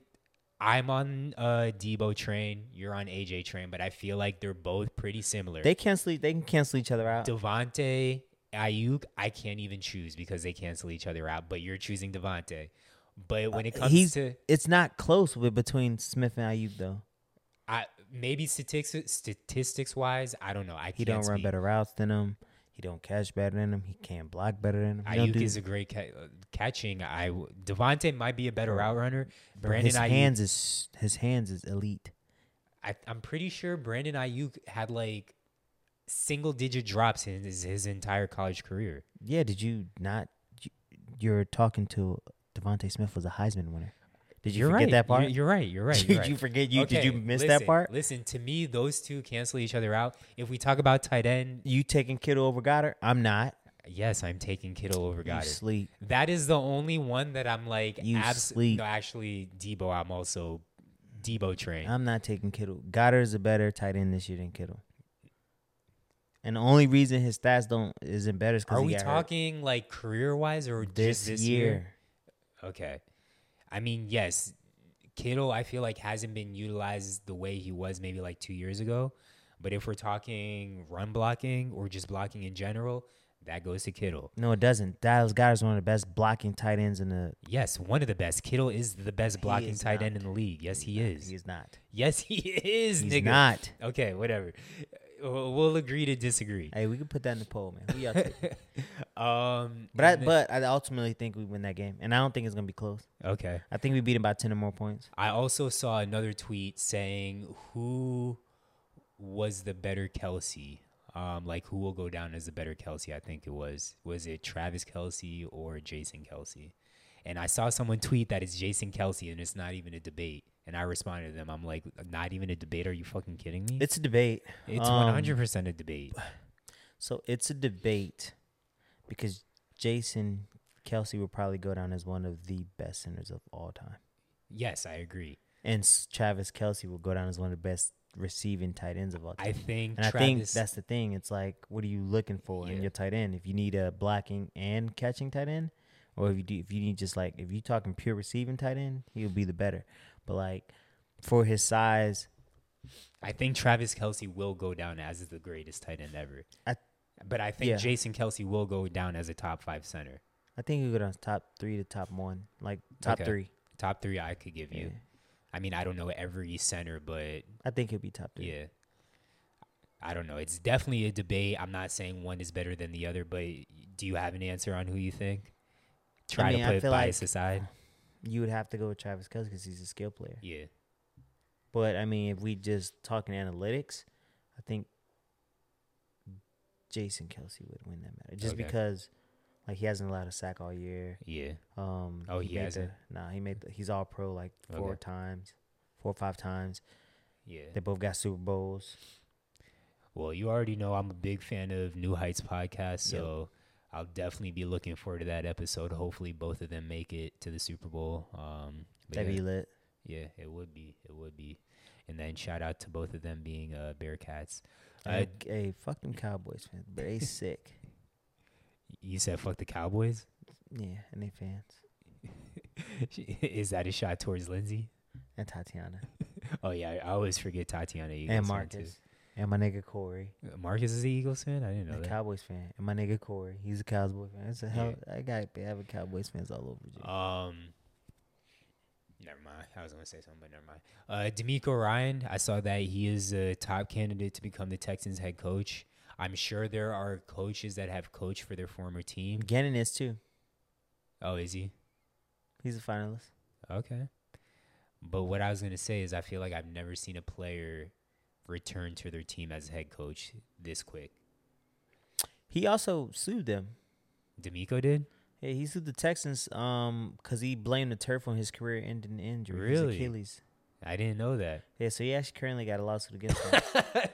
I'm on uh Deebo train, you're on AJ train, but I feel like they're both pretty similar. They cancel. They can cancel each other out. DeVonta, Aiyuk, I can't even choose because they cancel each other out. But you're choosing DeVonta. But when it comes Uh, He's. to it's not close with between Smith and Aiyuk though. I maybe statistics statistics wise, I don't know. I He don't run speak. better routes than him. He don't catch better than him. He can't block better than him. He Aiyuk do- is a great ca- uh, catching. I DeVonta might be a better route runner. Brandon his Aiyuk, hands is his hands is elite. I, I'm pretty sure Brandon Aiyuk had like single digit drops in his, his entire college career. Yeah, did you not? you- You're talking to DeVonta Smith was a Heisman winner. Did you You're forget right. that part? You're, you're right. You're right. did You're right. you forget? You did you miss listen, that part? Listen, to me, those two cancel each other out. If we talk about tight end, You taking Kittle over Goedert? I'm not. yes, I'm taking Kittle over You Goedert. sleep. That is the only one that I'm like, You abs- sleep. no, actually, Deebo. I'm also Deebo train. I'm not taking Kittle. Goedert is a better tight end this year than Kittle. And the only reason his stats don't isn't better is because Are we got hurt. talking like career wise or this, just this year? year? Okay. I mean, yes, Kittle, I feel like hasn't been utilized the way he was maybe like two years ago. But if we're talking run blocking or just blocking in general, that goes to Kittle. No, it doesn't. Dallas Goedert's one of the best blocking tight ends in the. Yes, one of the best. Kittle is the best blocking is tight end in the league. Yes, he is. He is not. Yes, he is, He's nigga. not. Okay, whatever. We'll agree to disagree. Hey, we can put that in the poll, man. Who y'all take? um, But I, then- but I ultimately think we win that game, and I don't think it's gonna be close. okay. I think we beat him by ten or more points. I also saw another tweet saying who was the better Kelce. Um, like who will go down as the better Kelce? I think it was. Was it Travis Kelce or Jason Kelce? And I saw someone tweet that it's Jason Kelce, and it's not even a debate. And I responded to them. I'm like, not even a debate? Are you fucking kidding me? It's a debate. It's Um, 100 percent a debate. So it's a debate because Jason Kelce will probably go down as one of the best centers of all time, Yes, I agree. and S- Travis Kelce will go down as one of the best receiving tight ends of all time. I think and I Travis. think that's the thing. It's like, what are you looking for Yeah. in your tight end? If you need a blocking and catching tight end, or if you do, if you need just like if you're talking pure receiving tight end, he'll be the better. But like for his size, I think Travis Kelce will go down as the greatest tight end ever. I- but I think yeah. Jason Kelce will go down as a top five center. I think he'll go down top three to top one, like top Okay. three. Top three, I could give you. Yeah. I mean, I don't know every center, but I think he'll be top three. yeah. I don't know. It's definitely a debate. I'm not saying one is better than the other, but do you have an answer on who you think? Try mean, to put bias like- aside. You would have to go with Travis Kelce because he's a skill player. Yeah. But I mean, if we just talking analytics, I think Jason Kelce would win that matter just Okay. because, like, he hasn't allowed a sack all year. Yeah. Um, Oh, he made hasn't? The, nah, he made. The, he's all pro like four Okay. times, four or five times. Yeah. They both got Super Bowls. Well, you already know I'm a big fan of New Heights podcast, so I'll definitely be looking forward to that episode. Hopefully, both of them make it to the Super Bowl. Um, That'd yeah, be lit. yeah, it would be, it would be. And then shout out to both of them being uh, Bearcats. Uh, Hey, hey, fuck them Cowboys man. they sick. you said fuck the Cowboys. Yeah, and they fans Is that a shot towards Lindsay? and Tatiana Oh yeah, I always forget Tatiana Eagles and Marcus and my nigga Corey. Marcus is the Eagles fan. I didn't know a that. Cowboys fan, and my nigga Corey, he's a Cowboys fan. It's a hell. I got having Cowboys fans all over. Um, never mind. I was gonna say something, but never mind. Uh, DeMeco Ryan. I saw that he is a top candidate to become the Texans head coach. I'm sure there are coaches that have coached for their former team. Gannon is too. Oh, is he? He's a finalist. Okay. But what I was gonna say is, I feel like I've never seen a player return to their team as head coach this quick. He also sued them. DeMeco did. Yeah, he sued the Texans um because he blamed the turf on his career-ending injury. his Really? Achilles. I didn't know that. Yeah, so he actually currently got a lawsuit against him.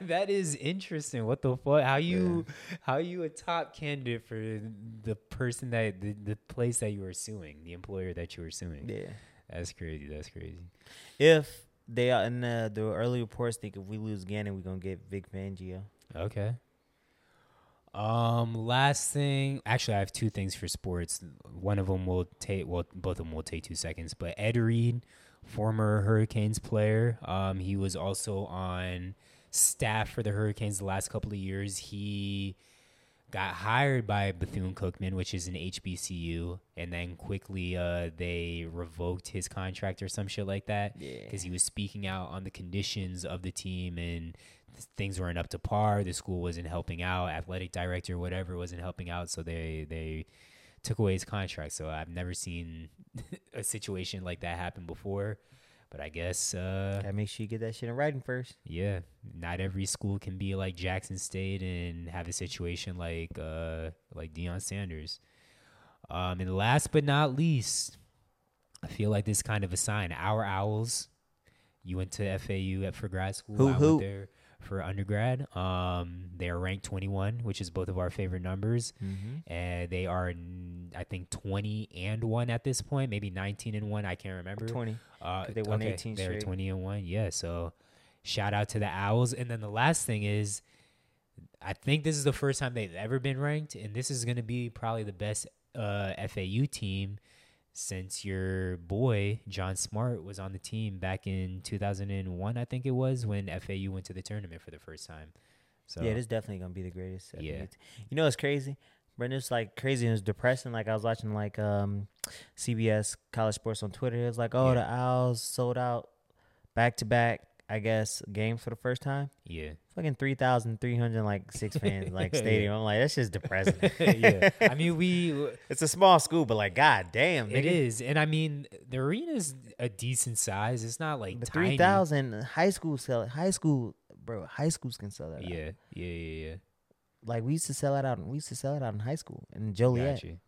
that is interesting. What the fuck? How you how you a top candidate for the person that the, the place that you were suing, the employer that you were suing? yeah. That's crazy. That's crazy. If they are in the, the early reports think if we lose Gannon, we're gonna get Vic Fangio. Okay. Um, last thing. Actually, I have two things for sports. One of them will take. Well, both of them will take two seconds. But Ed Reed former Hurricanes player. Um, he was also on staff for the Hurricanes the last couple of years. He got hired by Bethune Cookman, which is an HBCU, and then quickly uh, they revoked his contract or some shit like that Yeah. because he was speaking out on the conditions of the team and th- things weren't up to par. The school wasn't helping out. Athletic director, whatever, wasn't helping out. So they they took away his contract. So I've never seen a situation like that happen before. But I guess uh, Gotta make sure you get that shit in writing first. yeah, not every school can be like Jackson State and have a situation like uh like Deion Sanders. Um, and last but not least, I feel like this kind of a sign. Our Owls, you went to FAU at for grad school. Who- I who? went there for undergrad. Um, they are ranked 21, which is both of our favorite numbers, Mm-hmm. and they are, I think, 20 and one at this point, maybe 19 and one. I can't remember. Twenty. Uh, 'Cause they won okay, 18 They were straight. 20 and 1. Yeah. So shout out to the Owls. And then the last thing is, I think this is the first time they've ever been ranked. And this is going to be probably the best uh, FAU team since your boy, John Smart, was on the team back in 2001, I think it was, when FAU went to the tournament for the first time. So, Yeah, this definitely gonna be the greatest. Yeah. You know it's crazy? Brendan, it's like crazy and it's depressing. Like I was watching like um CBS College Sports on Twitter. It was like, oh, Yeah. the Owls sold out back to back. I guess games for the first time. yeah. Fucking three thousand three hundred like six fans like Yeah. stadium. I'm like, that's just depressing. yeah. I mean, we. it's a small school, but like, god damn, It nigga. is, and I mean the arena's a decent size. It's not like But tiny. three thousand high school sell it. High school, bro. High schools can sell that. out. Yeah, yeah, yeah, yeah. Like we used to sell it out. We used to sell it out in high school in Joliet. Got you.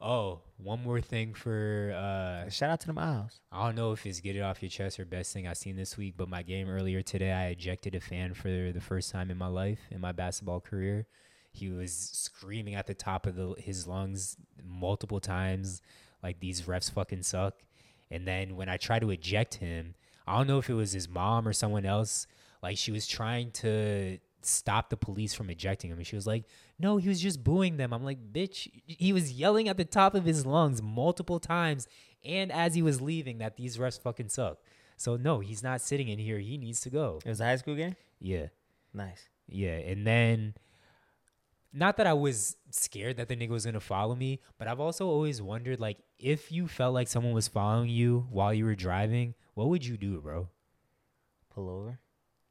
Oh, one more thing for uh Shout out to the Miles. I don't know if it's get it off your chest or best thing I've seen this week, but my game earlier today, I ejected a fan for the first time in my life in my basketball career. He was screaming at the top of the, his lungs multiple times, like these refs fucking suck. And then when I tried to eject him, I don't know if it was his mom or someone else. Like she was trying to stop the police from ejecting him, and she was like, "No, he was just booing them." I'm like, "Bitch!" He was yelling at the top of his lungs multiple times, and as he was leaving, that these refs fucking suck. So no, he's not sitting in here. He needs to go. It was a high school game. Yeah. Nice. Yeah, and then not that I was scared that the nigga was gonna follow me, but I've also always wondered like if you felt like someone was following you while you were driving, what would you do, bro? Pull over.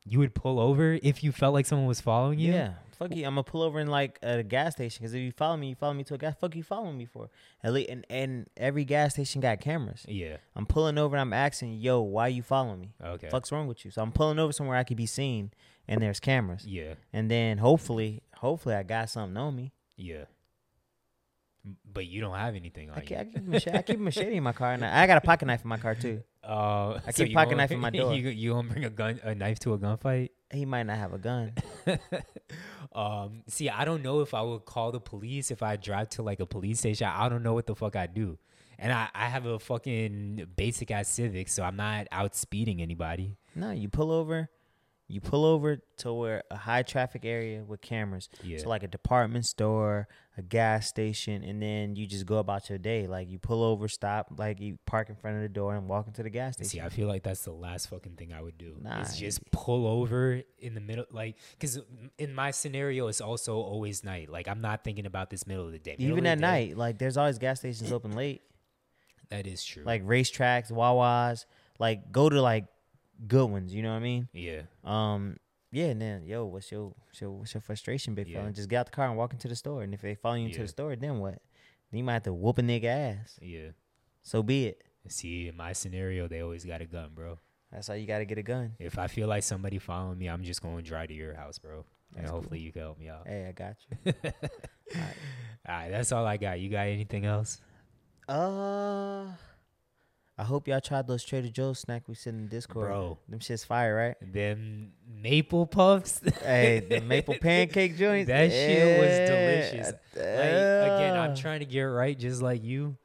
You would pull over if you felt like someone was following you? Yeah. Fuck you. I'm gonna pull over in like a gas station because if you follow me, you follow me to a gas. Fuck you following me for? At least and, and every gas station got cameras. Yeah. I'm pulling over and I'm asking, yo, why you following me? Okay. Fuck's wrong with you? So I'm pulling over somewhere I could be seen and there's cameras. Yeah. And then hopefully, hopefully I got something on me. Yeah. But you don't have anything on I, you. I, keep a machete, I keep machete in my car and I, I got a pocket knife in my car too. Uh, I so keep pocket knife in my door. You, you gonna bring a gun, a knife to a gunfight? He might not have a gun. um, see, I don't know if I would call the police if I drive to like a police station. I don't know what the fuck I do. And I, I have a fucking basic ass Civic, so I'm not out speeding anybody. No, you pull over, you pull over to where a high traffic area with cameras. Yeah. So like a department store, a gas station, and then you just go about your day. Like you pull over, stop, like you park in front of the door and walk into the gas station. See, I feel like that's the last fucking thing I would do. Nah, is just pull over in the middle, like, because in my scenario, it's also always night. Like, I'm not thinking about this middle of the day. Middle Even of at day- night, like there's always gas stations open late, That is true. like racetracks, Wawas. Like go to like good ones. You know what I mean? yeah, Um, yeah. And then yo, what's your what's your, what's your frustration, big fella? Yeah. And just get out the car and walk into the store. And if they follow you into Yeah. the store, then what? Then you might have to whoop a nigga ass. yeah. So be it. See, in my scenario, they always got a gun, bro. That's how you got to get a gun. If I feel like somebody following me, I'm just going to drive to your house, bro. And That's cool. hopefully you can help me out. Hey, I got you. All right, that's all I got. You got anything else? Uh, I hope y'all tried those Trader Joe's snack we sent in Discord. Bro. them shit's fire, right? Them maple puffs. hey, the maple pancake joints. That shit was Yeah. delicious. Like again, I'm trying to get right just like you,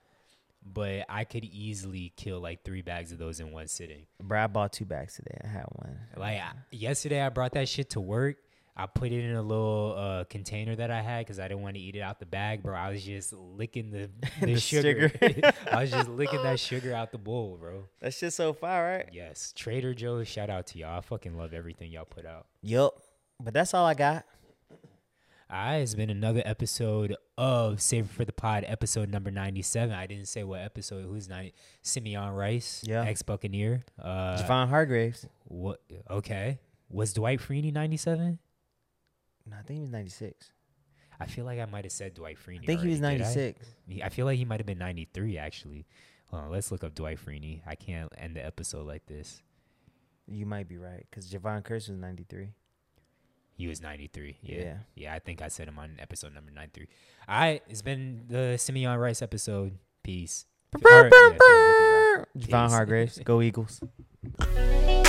but I could easily kill like three bags of those in one sitting. Bro, I bought two bags today. I had one. Like I, yesterday, I brought that shit to work. I put it in a little uh, container that I had because I didn't want to eat it out the bag, bro. I was just licking the, the, The sugar. sugar. I was just licking that sugar out the bowl, bro. That's just so far, right? Yes, Trader Joe's. Shout out to y'all. I fucking love everything y'all put out. Yup. But that's all I got. All right, it's been another episode of Save It for the Pod, episode number 97. I didn't say what episode. Who's 90? Simeon Rice, Yeah. ex Buccaneer. Uh, Javon Hargraves. what? Okay. Was Dwight Freeney 97? No, I think he was 96. I feel like I might have said Dwight Freeney. I think he was already, did I? 96. I feel like he might have been 93, actually. Hold on, let's look up Dwight Freeney. I can't end the episode like this. You might be right because Javon Curse was 93. He was 93. Yeah. Yeah. Yeah, I think I said him on episode number 93. All right, it's been the Simeon Rice episode. Peace. Yeah, Javon Hargraves. Go Eagles.